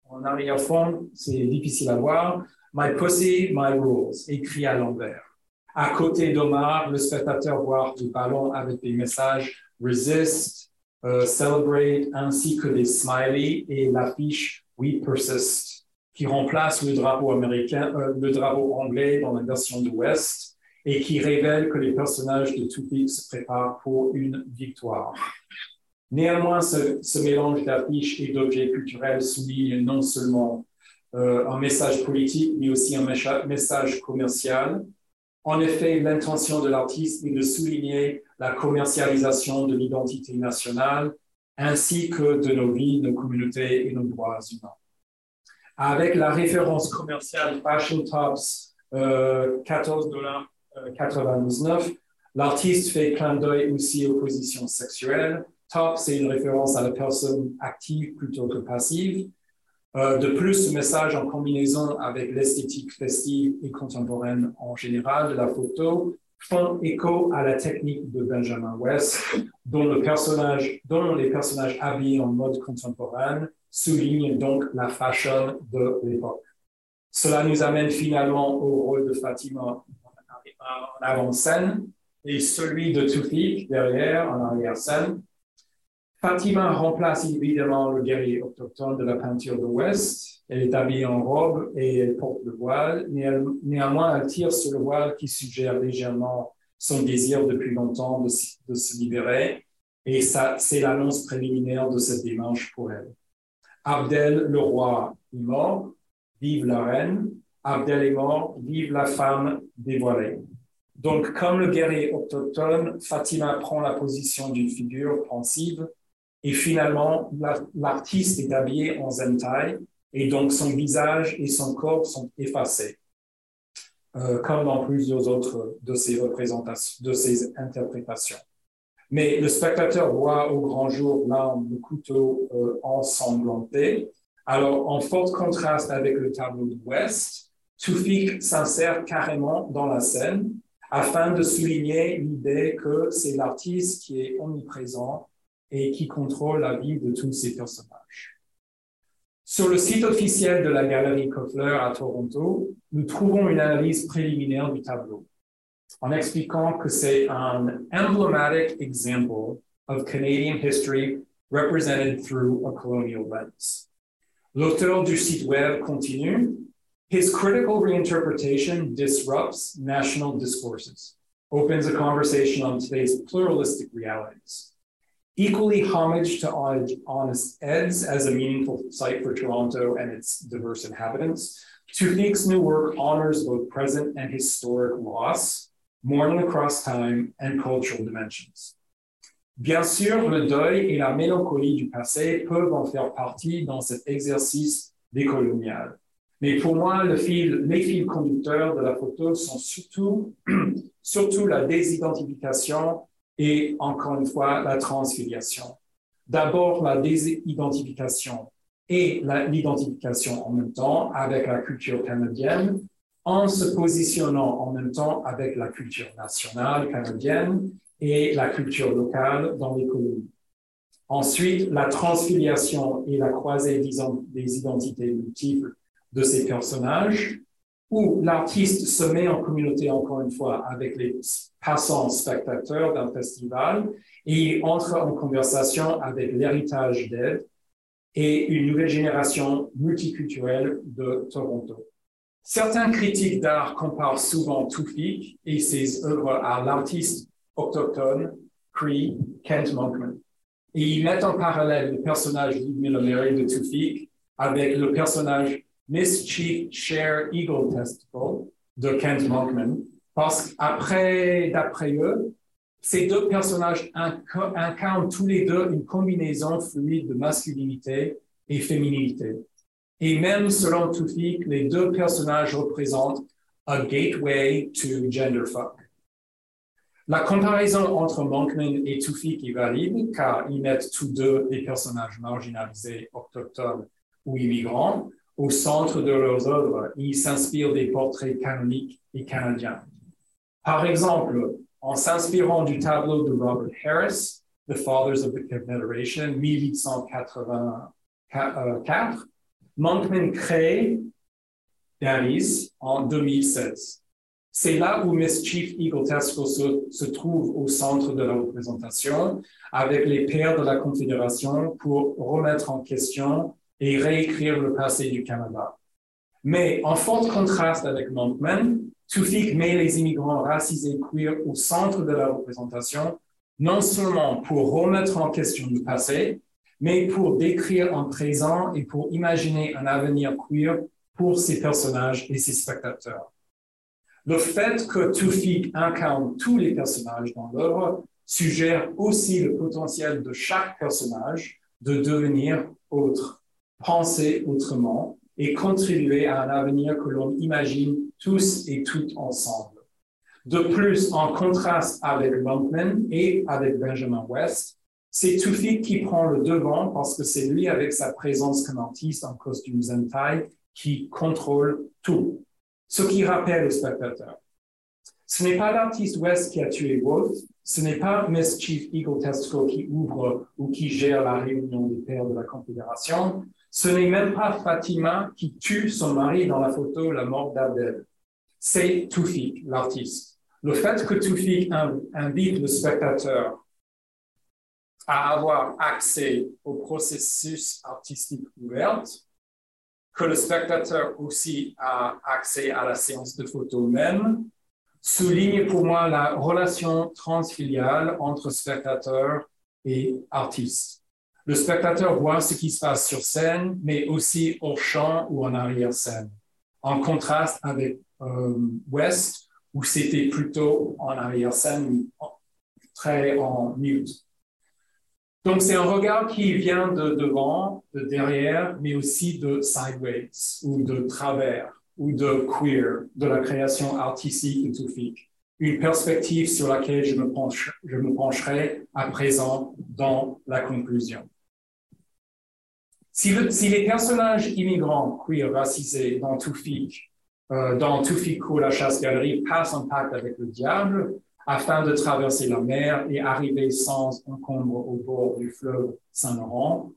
en arrière-fond, c'est difficile à voir. My pussy, my rules, écrit à l'envers. À côté d'Omar, le spectateur voit du ballon avec des messages resist, euh, celebrate, ainsi que des smileys et l'affiche We persist, qui remplace le drapeau américain, euh, le drapeau anglais dans la version de l'Ouest et qui révèle que les personnages de Tupac se préparent pour une victoire. Néanmoins, ce, mélange d'affiches et d'objets culturels souligne non seulement euh, un message politique, mais aussi un message commercial. En effet, l'intention de l'artiste est de souligner la commercialisation de l'identité nationale ainsi que de nos vies, nos communautés et nos droits humains. Avec la référence commerciale Fashion Tops, euh, 14,99$, l'artiste fait clin d'œil aussi aux positions sexuelles. Top, c'est une référence à la personne active plutôt que passive. Euh, de plus, ce message en combinaison avec l'esthétique festive et contemporaine en général de la photo font écho à la technique de Benjamin West, dont, dont les personnages habillés en mode contemporain soulignent donc la fashion de l'époque. Cela nous amène finalement au rôle de Fatima en avant-scène et celui de Tufik derrière, en arrière-scène. Fatima remplace évidemment le guerrier autochtone de la peinture de l'Ouest. Elle est habillée en robe et elle porte le voile. Néanmoins, elle tire sur le voile qui suggère légèrement son désir depuis longtemps de, se libérer. Et ça, c'est l'annonce préliminaire de cette démarche pour elle. Abdel, le roi, est mort. Vive la reine. Abdel est mort. Vive la femme dévoilée. Donc, comme le guerrier autochtone, Fatima prend la position d'une figure pensive et finalement, l'artiste est habillé en zentai et donc son visage et son corps sont effacés, euh, comme dans plusieurs autres de ces représentations, de ces interprétations. Mais le spectateur voit au grand jour l'arme, le couteau euh, ensanglanté. Alors, en fort contraste avec le tableau de West, Tufik s'insère carrément dans la scène afin de souligner l'idée que c'est l'artiste qui est omniprésent et qui contrôle la vie de tous ces personnages. Sur le site officiel de la Galerie Kofler à Toronto, nous trouvons une analyse préliminaire du tableau en expliquant que c'est un emblematic example of Canadian history represented through a colonial lens. L'auteur du site web continue, His critical reinterpretation disrupts national discourses, opens a conversation on today's pluralistic realities. Equally homage to Honest Eds as a meaningful site for Toronto and its diverse inhabitants. Tufik's new work honors both present and historic loss, mourning across time and cultural dimensions. Bien sûr, le deuil et la mélancolie du passé peuvent en faire partie dans cet exercice décolonial. Mais pour moi, le fil, les fils conducteurs de la photo sont surtout, surtout la désidentification et encore une fois la transfiliation. D'abord la désidentification et l'identification en même temps avec la culture canadienne en se positionnant en même temps avec la culture nationale canadienne et la culture locale dans l'économie. Ensuite, la transfiliation et la croisée des identités multiples de ces personnages où l'artiste se met en communauté, encore une fois, avec les passants spectateurs d'un festival et entre en conversation avec l'héritage d'aide et une nouvelle génération multiculturelle de Toronto. Certains critiques d'art comparent souvent Tufik et ses œuvres à l'artiste autochtone Cree Kent Monkman. Et ils mettent en parallèle le personnage de Tufik avec le personnage Miss Chief Share Eagle Testicle de Kent Monkman, parce qu'après, d'après eux, ces deux personnages incarnent tous les deux une combinaison fluide de masculinité et féminité. Et même selon Tufik, les deux personnages représentent a gateway to genderfuck. La comparaison entre Monkman et Tufik est valide car ils mettent tous deux des personnages marginalisés, autochtones ou immigrants, au centre de leurs œuvres, ils s'inspirent des portraits canoniques et canadiens. Par exemple, en s'inspirant du tableau de Robert Harris, The Fathers of the Confederation, 1884, Monkman crée Daris en 2016. C'est là où Mischief Eagle se, se trouve au centre de la représentation avec les pères de la Confédération pour remettre en question et réécrire le passé du Canada. Mais en fort contraste avec Monkman, Tufik met les immigrants racisés queer au centre de la représentation, non seulement pour remettre en question le passé, mais pour décrire un présent et pour imaginer un avenir queer pour ses personnages et ses spectateurs. Le fait que Tufik incarne tous les personnages dans l'œuvre suggère aussi le potentiel de chaque personnage de devenir autre, penser autrement et contribuer à un avenir que l'on imagine tous et toutes ensemble. De plus, en contraste avec Monkman et avec Benjamin West, c'est Tufik qui prend le devant parce que c'est lui, avec sa présence comme artiste en costume Zentai, qui contrôle tout, ce qui rappelle au spectateur. Ce n'est pas l'artiste West qui a tué Wolf, ce n'est pas Miss Chief Eagle Testicle qui ouvre ou qui gère la réunion des pères de la Confédération, ce n'est même pas Fatima qui tue son mari dans la photo La mort d'Abdel. C'est Toufik, l'artiste. Le fait que Toufik invite le spectateur à avoir accès au processus artistique ouvert, que le spectateur aussi a accès à la séance de photo même, souligne pour moi la relation transfiliale entre spectateur et artiste. Le spectateur voit ce qui se passe sur scène, mais aussi au champ ou en arrière-scène, en contraste avec euh, West, où c'était plutôt en arrière-scène, très en mute. Donc, c'est un regard qui vient de devant, de derrière, mais aussi de sideways ou de travers ou de queer, de la création artistique de Toufik. Une perspective sur laquelle je me pencherai à présent dans la conclusion. Si, les personnages immigrants, queer, racisés dans Toufik, euh, dans Toufiko, la chasse-galerie, passent en pacte avec le diable afin de traverser la mer et arriver sans encombre au bord du fleuve Saint-Laurent,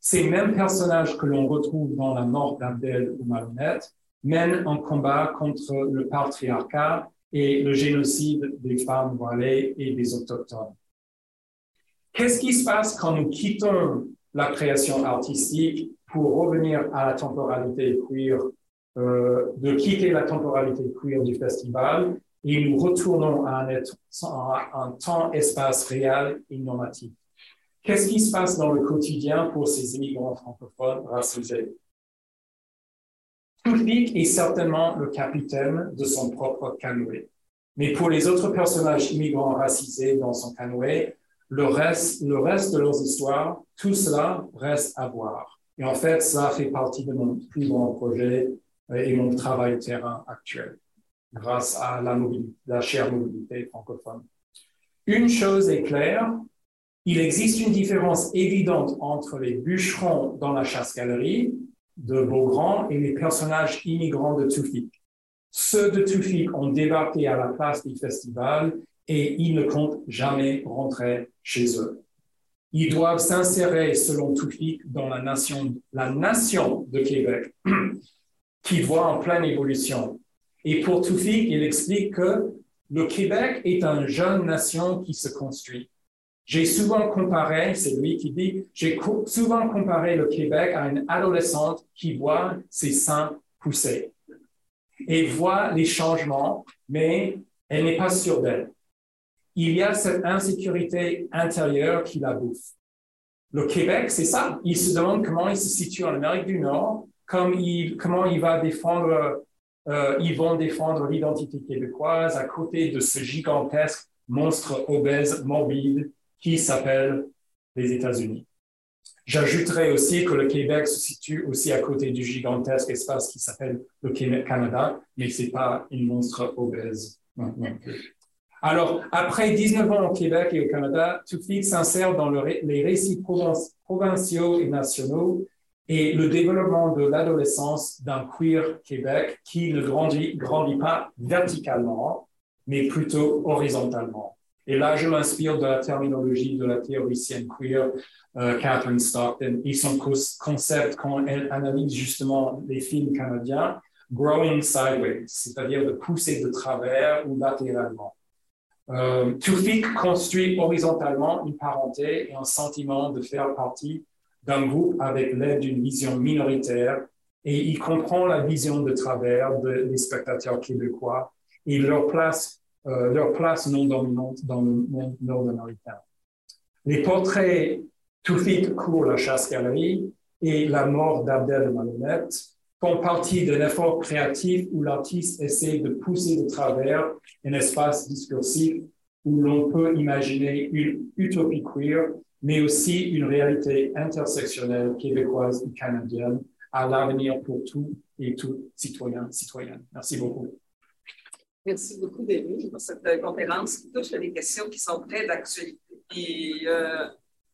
ces mêmes personnages que l'on retrouve dans la mort d'Abdel ou Malhonnête mènent un combat contre le patriarcat et le génocide des femmes voilées et des autochtones. Qu'est-ce qui se passe quand nous quittons la création artistique pour revenir à la temporalité queer, euh, de quitter la temporalité queer du festival et nous retournons à un, temps-espace réel et normatif. Qu'est-ce qui se passe dans le quotidien pour ces immigrants francophones racisés? Tufik est certainement le capitaine de son propre canoë. Mais pour les autres personnages immigrants racisés dans son canoë, le reste, le reste de leurs histoires, tout cela reste à voir. Et en fait, ça fait partie de mon plus grand projet et mon travail terrain actuel, grâce à la, mobilité, la chère mobilité francophone. Une chose est claire, il existe une différence évidente entre les bûcherons dans la chasse-galerie de Beaugrand et les personnages immigrants de Tufik. Ceux de Tufik ont débarqué à la place du festival et ils ne comptent jamais rentrer chez eux. Ils doivent s'insérer, selon Tufik, dans la nation, la nation de Québec, qui voit en pleine évolution. Et pour Tufik, il explique que le Québec est une jeune nation qui se construit. J'ai souvent comparé, c'est lui qui dit, j'ai souvent comparé le Québec à une adolescente qui voit ses seins pousser et voit les changements, mais elle n'est pas sûre d'elle il y a cette insécurité intérieure qui la bouffe. Le Québec, c'est ça. Il se demande comment il se situe en Amérique du Nord, comment il va défendre, euh, ils vont défendre l'identité québécoise à côté de ce gigantesque monstre obèse, morbide qui s'appelle les États-Unis. J'ajouterai aussi que le Québec se situe aussi à côté du gigantesque espace qui s'appelle le Canada, mais c'est pas une monstre obèse. Alors, après 19 ans au Québec et au Canada, Tufik s'insère dans les récits provinciaux et nationaux et le développement de l'adolescence d'un queer Québec qui ne grandit, pas verticalement, mais plutôt horizontalement. Et là, je m'inspire de la terminologie de la théoricienne queer euh, Catherine Stockton et son concept quand elle analyse justement les films canadiens, growing sideways, c'est-à-dire de pousser de travers ou latéralement. Euh, Tufik construit horizontalement une parenté et un sentiment de faire partie d'un groupe avec l'aide d'une vision minoritaire et il comprend la vision de travers des spectateurs québécois et leur place, euh, leur place non dominante dans le monde nord-américain. Les portraits Toufik court la chasse-galerie et la mort d'Abdel Malhonnête font partie d'un effort créatif où l'artiste essaie de pousser de travers un espace discursif où l'on peut imaginer une utopie queer, mais aussi une réalité intersectionnelle québécoise et canadienne à l'avenir pour tous et toutes citoyens, citoyennes. Merci beaucoup. Merci beaucoup, Denis, pour cette conférence qui touche à des questions qui sont très d'actualité. Euh,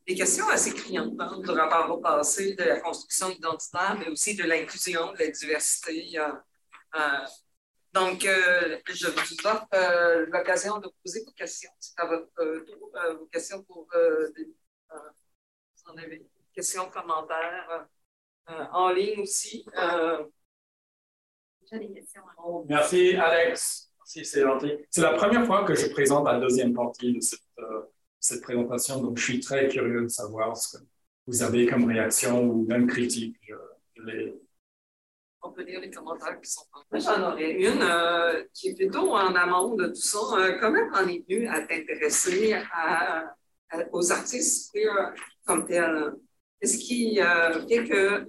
des questions assez criantes hein, de rapport au passé, de la construction identitaire, mais aussi de l'inclusion, de la diversité. Euh, euh donc, je vous offre l'occasion de poser vos questions. C'est à votre tour, vos questions pour Denis. vous en avez questions, commentaires en ligne aussi. Merci, Alex. Merci, c'est gentil. C'est la première fois que je présente la deuxième partie de cette, euh, cette présentation, donc je suis très curieux de savoir ce que vous avez comme réaction ou même critique. On peut lire les commentaires qui sont en J'en aurais une euh, qui est plutôt en amont de tout ça. Euh, comment en es venu à t'intéresser aux artistes queer comme tels? Qu'est-ce qui fait que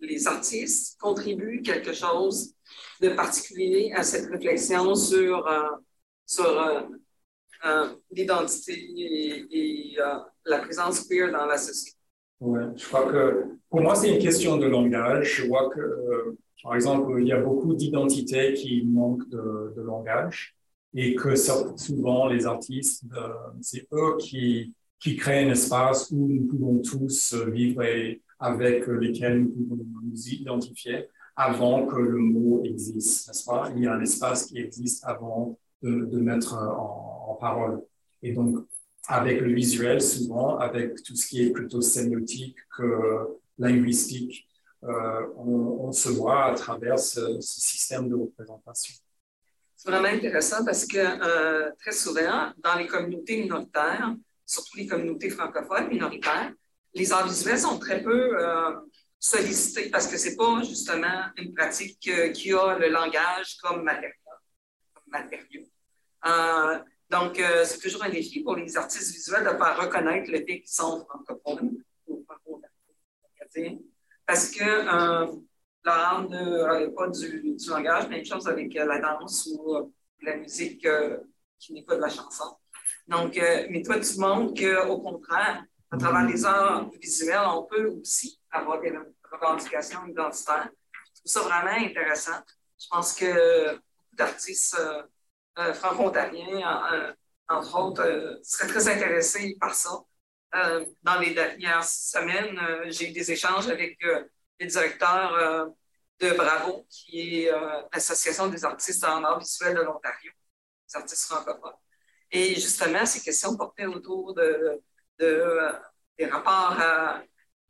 les artistes contribuent quelque chose de particulier à cette réflexion sur, euh, sur euh, euh, l'identité et, la présence queer dans la société. Oui, je crois que pour moi, c'est une question de langage. Je vois que, par exemple, il y a beaucoup d'identités qui manquent de, langage et que souvent les artistes, c'est eux qui, créent un espace où nous pouvons tous vivre et avec lesquels nous pouvons nous identifier avant que le mot existe, pas? Il y a un espace qui existe avant de mettre en, en, parole. Et donc, avec le visuel, souvent, avec tout ce qui est plutôt sémiotique que linguistique, euh, on, se voit à travers ce, système de représentation. C'est vraiment intéressant parce que euh, très souvent, dans les communautés minoritaires, surtout les communautés francophones minoritaires, les arts visuels sont très peu euh, sollicité parce que c'est pas justement une pratique qui a le langage comme matériau. Euh, donc, euh, c'est toujours un défi pour les artistes visuels de faire reconnaître le fait qu'ils sont francophones ou franco parce que euh, l'art ne pas du, langage, même chose avec la danse ou la musique qui n'est pas de la chanson. Donc, mais toi, tu montres qu'au contraire, à travers les arts visuels, on peut aussi avoir des revendications identitaires. Je trouve ça vraiment intéressant. Je pense que beaucoup d'artistes euh, euh franco-ontariens, euh, entre autres, euh, seraient très intéressés par ça. dans les dernières semaines, j'ai eu des échanges avec le directeur de Bravo, qui est l'Association des artistes en art visuel de l'Ontario, des artistes francophones. Et justement, ces questions portaient autour de, de des rapports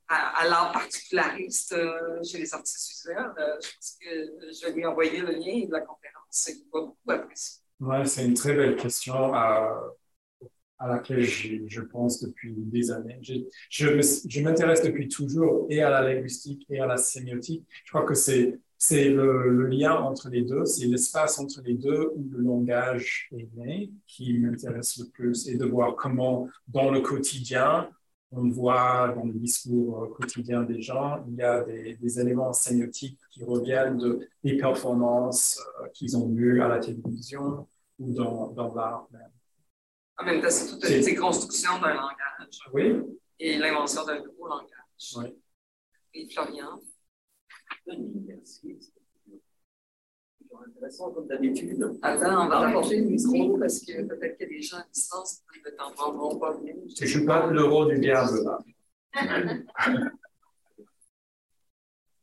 à, l'art particulariste euh, chez les artistes visuels. Euh, je pense que je vais lui envoyer le lien de la conférence. Il va beaucoup apprécier. Oui, c'est une très belle question à, à laquelle je, pense depuis des années. Je, m'intéresse depuis toujours et à la linguistique et à la sémiotique. Je crois que c'est le, lien entre les deux, c'est l'espace entre les deux où le langage est né qui m'intéresse le plus et de voir comment dans le quotidien on voit dans le discours euh, quotidien des gens, il y a des, éléments sémiotiques qui reviennent de, des performances euh, qu'ils ont vues à la télévision ou dans, dans l'art même. En même temps, c'est toute une déconstruction d'un langage. Oui. Et l'invention d'un nouveau langage. Oui. Et Florian. Merci intéressant comme d'habitude. Attends, on va rapprocher le micro parce que peut-être qu'il y a des gens à distance qui ne t'entendront pas bien. Je joue pas le rôle du diable là.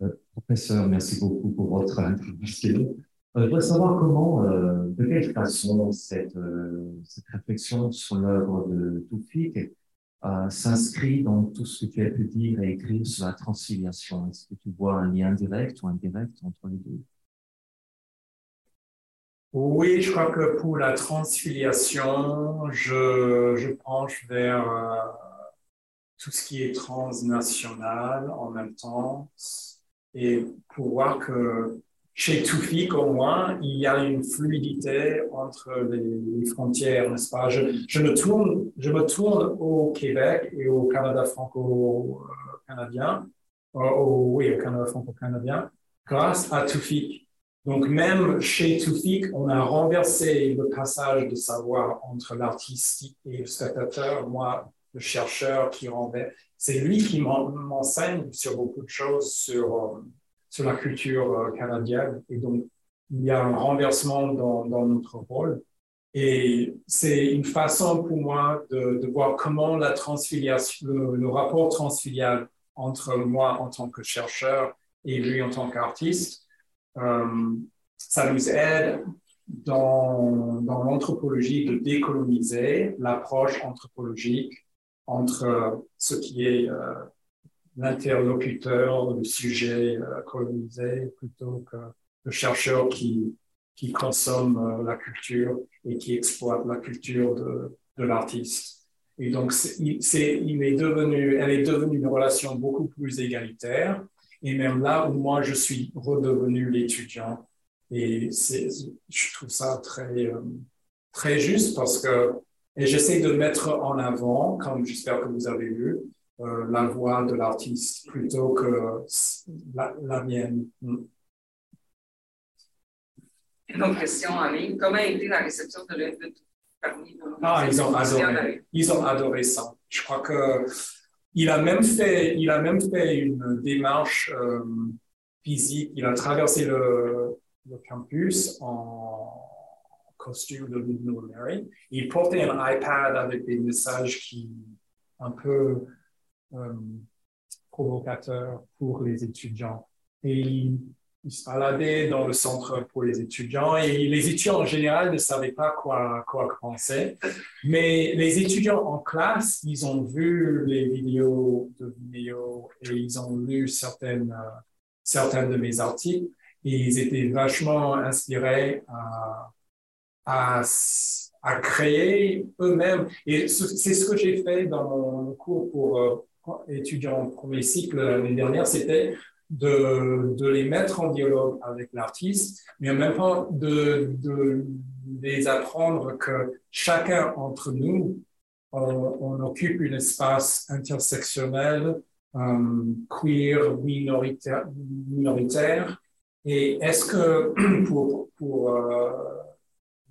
Euh, professeur, merci beaucoup pour votre introduction. Euh, je voudrais savoir comment, euh, de quelle façon cette, euh, cette réflexion sur l'œuvre de Toufik s'inscrit dans tout ce que tu as pu dire et écrire sur la transfiliation. Est-ce que tu vois un lien direct ou indirect entre les deux? Oui, je crois que pour la transfiliation, je, penche vers tout ce qui est transnational en même temps et pour voir que chez Toufik, au moins, il y a une fluidité entre les, frontières, n'est-ce pas? Je, me tourne, je me tourne au Québec et au Canada franco-canadien, euh, oui, au Canada franco-canadien, grâce à Toufik. Donc, même chez Toufik, on a renversé le passage de savoir entre l'artiste et le spectateur. Moi, le chercheur qui renverse, c'est lui qui m'enseigne sur beaucoup de choses sur euh, sur la culture euh, canadienne. Et donc, il y a un renversement dans, notre rôle. Et c'est une façon pour moi de, voir comment la transfiliation, le, rapport transfilial entre moi en tant que chercheur et lui en tant qu'artiste, euh, ça nous aide dans, dans l'anthropologie de décoloniser l'approche anthropologique entre ce qui est euh, l'interlocuteur, le sujet euh, colonisé, plutôt que le chercheur qui, qui consomme euh, la culture et qui exploite la culture de, de l'artiste. Et donc, c'est, il est devenu, elle est devenue une relation beaucoup plus égalitaire. Et même là où moi, je suis redevenu l'étudiant. Et je trouve ça très, euh, très juste parce que, et j'essaie de mettre en avant, comme j'espère que vous avez vu, euh, la voix de l'artiste plutôt que la, mienne. Mm. Une autre question en ligne. Comment a été la réception de l'œuvre parmi Ah, ils ont adoré. Ils ont adoré ça. Je crois que il a même fait, il a même fait une démarche euh, physique. Il a traversé le, le campus en costume de Little Mary. Il portait un iPad avec des messages qui un peu provocateur pour les étudiants. Et il, se baladait dans le centre pour les étudiants et les étudiants en général ne savaient pas quoi, quoi penser. Mais les étudiants en classe, ils ont vu les vidéos de vidéos et ils ont lu certaines, euh, certains de mes articles et ils étaient vachement inspirés à, à, à créer eux-mêmes. Et c'est ce que j'ai fait dans mon cours pour euh, étudiants en premier cycle l'année dernière, c'était de, de, les mettre en dialogue avec l'artiste, mais en même temps de, de, les apprendre que chacun entre nous, on, occupe un espace intersectionnel, euh, queer, minoritaire, minoritaire. Et est-ce que pour, pour euh,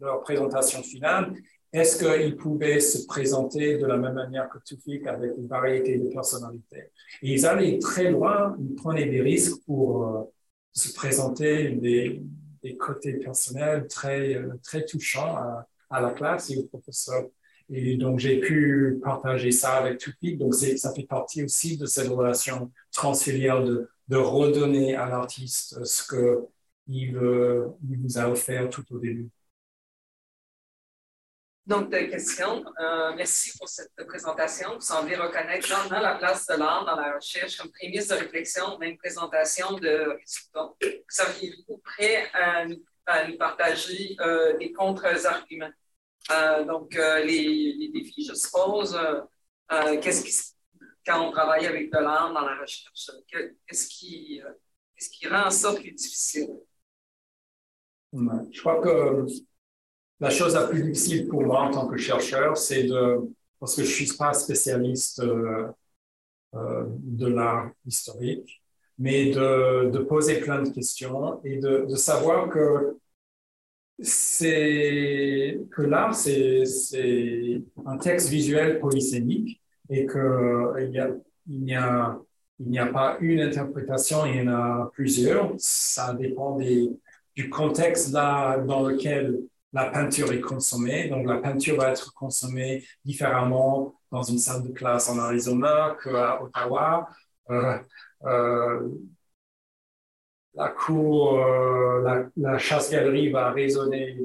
leur présentation finale, est-ce qu'ils pouvaient se présenter de la même manière que Tufik avec une variété de personnalités? Et ils allaient très loin, ils prenaient des risques pour euh, se présenter des, des, côtés personnels très, euh, très touchants à, à, la classe et au professeur. Et donc, j'ai pu partager ça avec Tufik. Donc, ça fait partie aussi de cette relation transfiliale de, de redonner à l'artiste ce que il, il vous a offert tout au début. Donc, de. Euh, merci pour cette présentation. Vous semblez reconnaître grandement la place de l'art dans la recherche comme prémisse de réflexion, même présentation de résultats. Seriez-vous prêt à nous, partager euh, des contre-arguments? Euh, donc, les, défis, je suppose, qu'est-ce qui, quand on travaille avec de l'art dans la recherche, qu'est-ce qui, qui rend ça plus difficile? Je crois que la chose la plus difficile pour moi en tant que chercheur, c'est de, parce que je suis pas spécialiste euh, euh, de l'art historique, mais de, poser plein de questions et de, savoir que c'est que l'art c'est un texte visuel polysémique et que il y a il n'y a a pas une interprétation, il y en a plusieurs. Ça dépend des, du contexte là dans lequel la peinture est consommée. Donc, la peinture va être consommée différemment dans une salle de classe en Arizona qu'à Ottawa. Euh, euh, la cour, euh, la, chasse-galerie va résonner,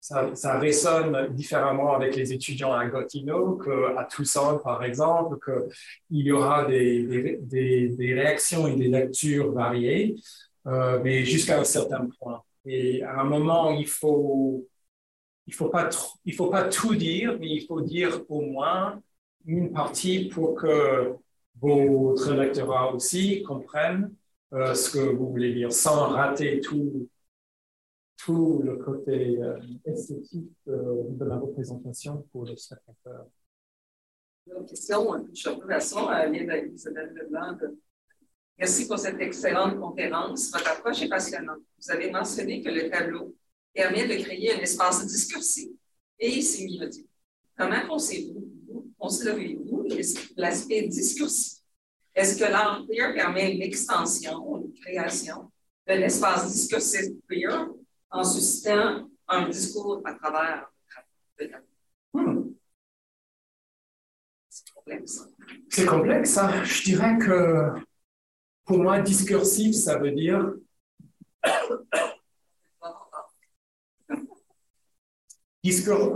ça, résonne différemment avec les étudiants à Gatineau qu'à Tucson, par exemple, qu'il y aura des, des, réactions et des lectures variées, mais jusqu'à un certain point. Et à un moment, il faut il faut pas il faut pas tout dire, mais il faut dire au moins une partie pour que votre lectorat aussi comprenne euh, ce que vous voulez dire, sans rater tout, tout le côté esthétique de la représentation pour le spectateur. Une question, je façon, vient d'Isabelle Leblanc. Merci pour cette excellente conférence. Votre approche est passionnante. Vous avez mentionné que le tableau permet de créer un espace discursif et sémiotique. Comment pensez-vous, considérez-vous l'aspect discursif? Est-ce que l'empire permet l'extension ou une création d'un espace discursif queer en suscitant un discours à travers le tableau? Hmm. C'est complexe. C'est complexe. Hein? Je dirais que pour moi, discursif, ça veut dire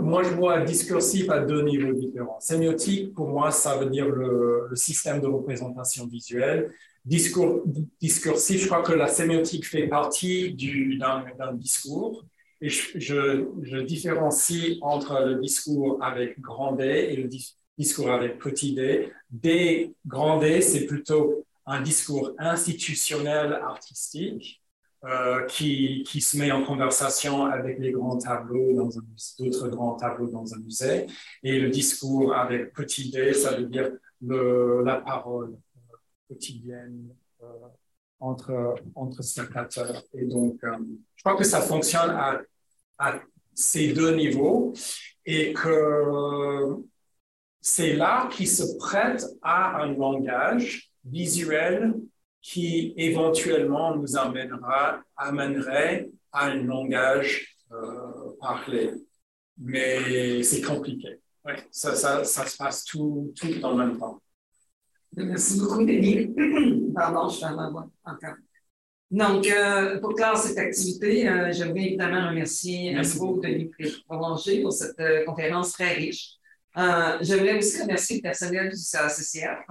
moi, je vois discursif à deux niveaux différents. Sémiotique, pour moi, ça veut dire le, système de représentation visuelle. Discours, discursif, je crois que la sémiotique fait partie d'un discours. Et je, différencie entre le discours avec grand D et le discours avec petit d. D, grand D, c'est plutôt un discours institutionnel artistique euh, qui, se met en conversation avec les grands tableaux d'autres grands tableaux dans un musée. Et le discours avec petit d, ça veut dire la parole euh, quotidienne euh, entre, entre spectateurs. Et donc, je crois que ça fonctionne à, à ces deux niveaux et que c'est là qui se prête à un langage visuel qui éventuellement nous amènera, amènerait à un langage euh, parlé. Mais c'est compliqué. Ouais, ça, ça, ça, se passe tout, tout en même temps. Merci beaucoup, Denis. Pardon, je suis à ma voix encore. Donc, euh, pour clore cette activité, euh, j'aimerais évidemment remercier à nouveau Denis pour cette euh, conférence très riche. Euh, j'aimerais aussi remercier le personnel du CACCF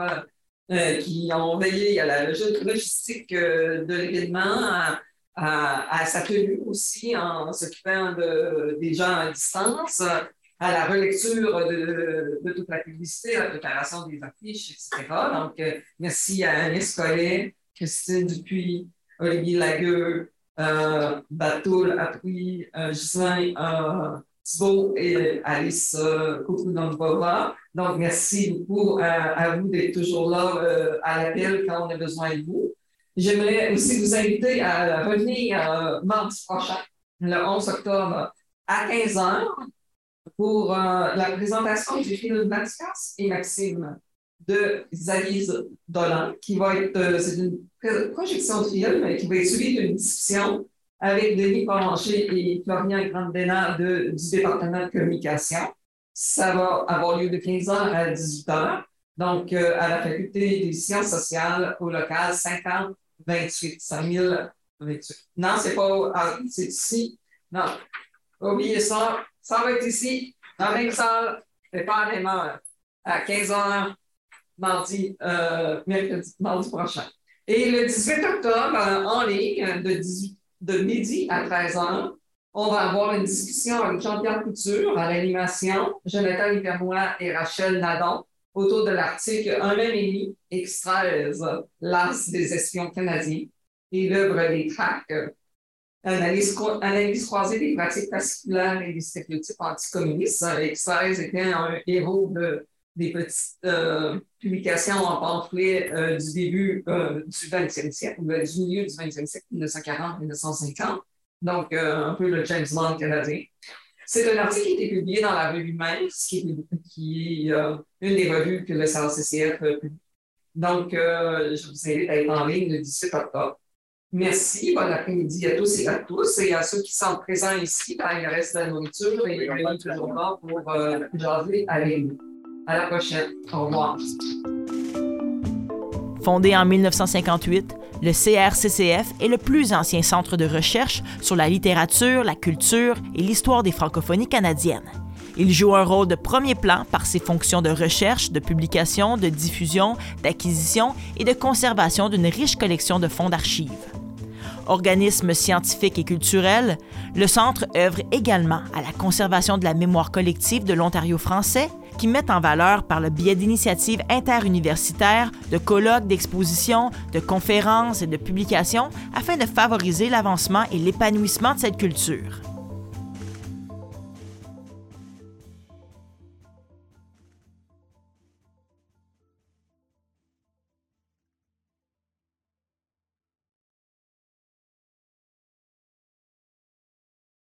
euh, qui ont veillé à la logistique euh, de l'événement, à, sa tenue aussi, en s'occupant de, des gens à distance, à la relecture de, toute la publicité, la préparation des affiches, etc. Donc, euh, merci à Agnès Collet, Christine Dupuis, Olivier Lagueux, Batoul euh, Gislain Thibault et Alice euh, Donc, merci beaucoup à, vous d'être toujours là euh, à l'appel quand on a besoin de vous. J'aimerais aussi vous inviter à revenir euh, mardi prochain, le 11 octobre, à 15 h pour euh, la présentation du film Mathias et Maxime de Zalise Dolan, qui va être, une projection de film qui va être suivie d'une discussion avec Denis Porranger et Florian Grandena du département de communication. Ça va avoir lieu de 15h à 18h, donc euh, à la faculté des sciences sociales au local 5028, 5028. Non, c'est pas, ah, ici. Non, oubliez ça. Ça va être ici, dans la même salle, préparément à 15h mardi, euh, mardi prochain. Et le 18 octobre, en ligne, de 18 de midi à 13 h. On va avoir une discussion avec Jean-Pierre Couture à l'animation, Jonathan Livernois et Rachel Nadon autour de l'article Un même ennemi, extraise l'as des espions canadiens et l'œuvre des tracts, analyse, analyse croisée des pratiques particulières et des stéréotypes anticommunistes. Extraise était un héros de des petites euh, publications en pamphlet euh, du début euh, du 20e siècle, du milieu du 20e siècle, 1940-1950. Donc, un peu le James Bond canadien. C'est un article qui a été publié dans la revue Mince, qui est, une des revues que le CRCCF publie. Donc, je vous invite à être en ligne le 18 octobre. Merci. Bon après-midi à tous et à tous. Et à ceux qui sont présents ici, ben, il reste de la nourriture et il est toujours là pour jaser avec nous. À la prochaine. Au revoir. Fondé en 1958, le CRCCF est le plus ancien centre de recherche sur la littérature, la culture et l'histoire des francophonies canadiennes. Il joue un rôle de premier plan par ses fonctions de recherche, de publication, de diffusion, d'acquisition et de conservation d'une riche collection de fonds d'archives. Organisme scientifique et culturel, le Centre œuvre également à la conservation de la mémoire collective de l'Ontario français, qui mettent en valeur par le biais d'initiatives interuniversitaires, de colloques, d'expositions, de conférences et de publications afin de favoriser l'avancement et l'épanouissement de cette culture.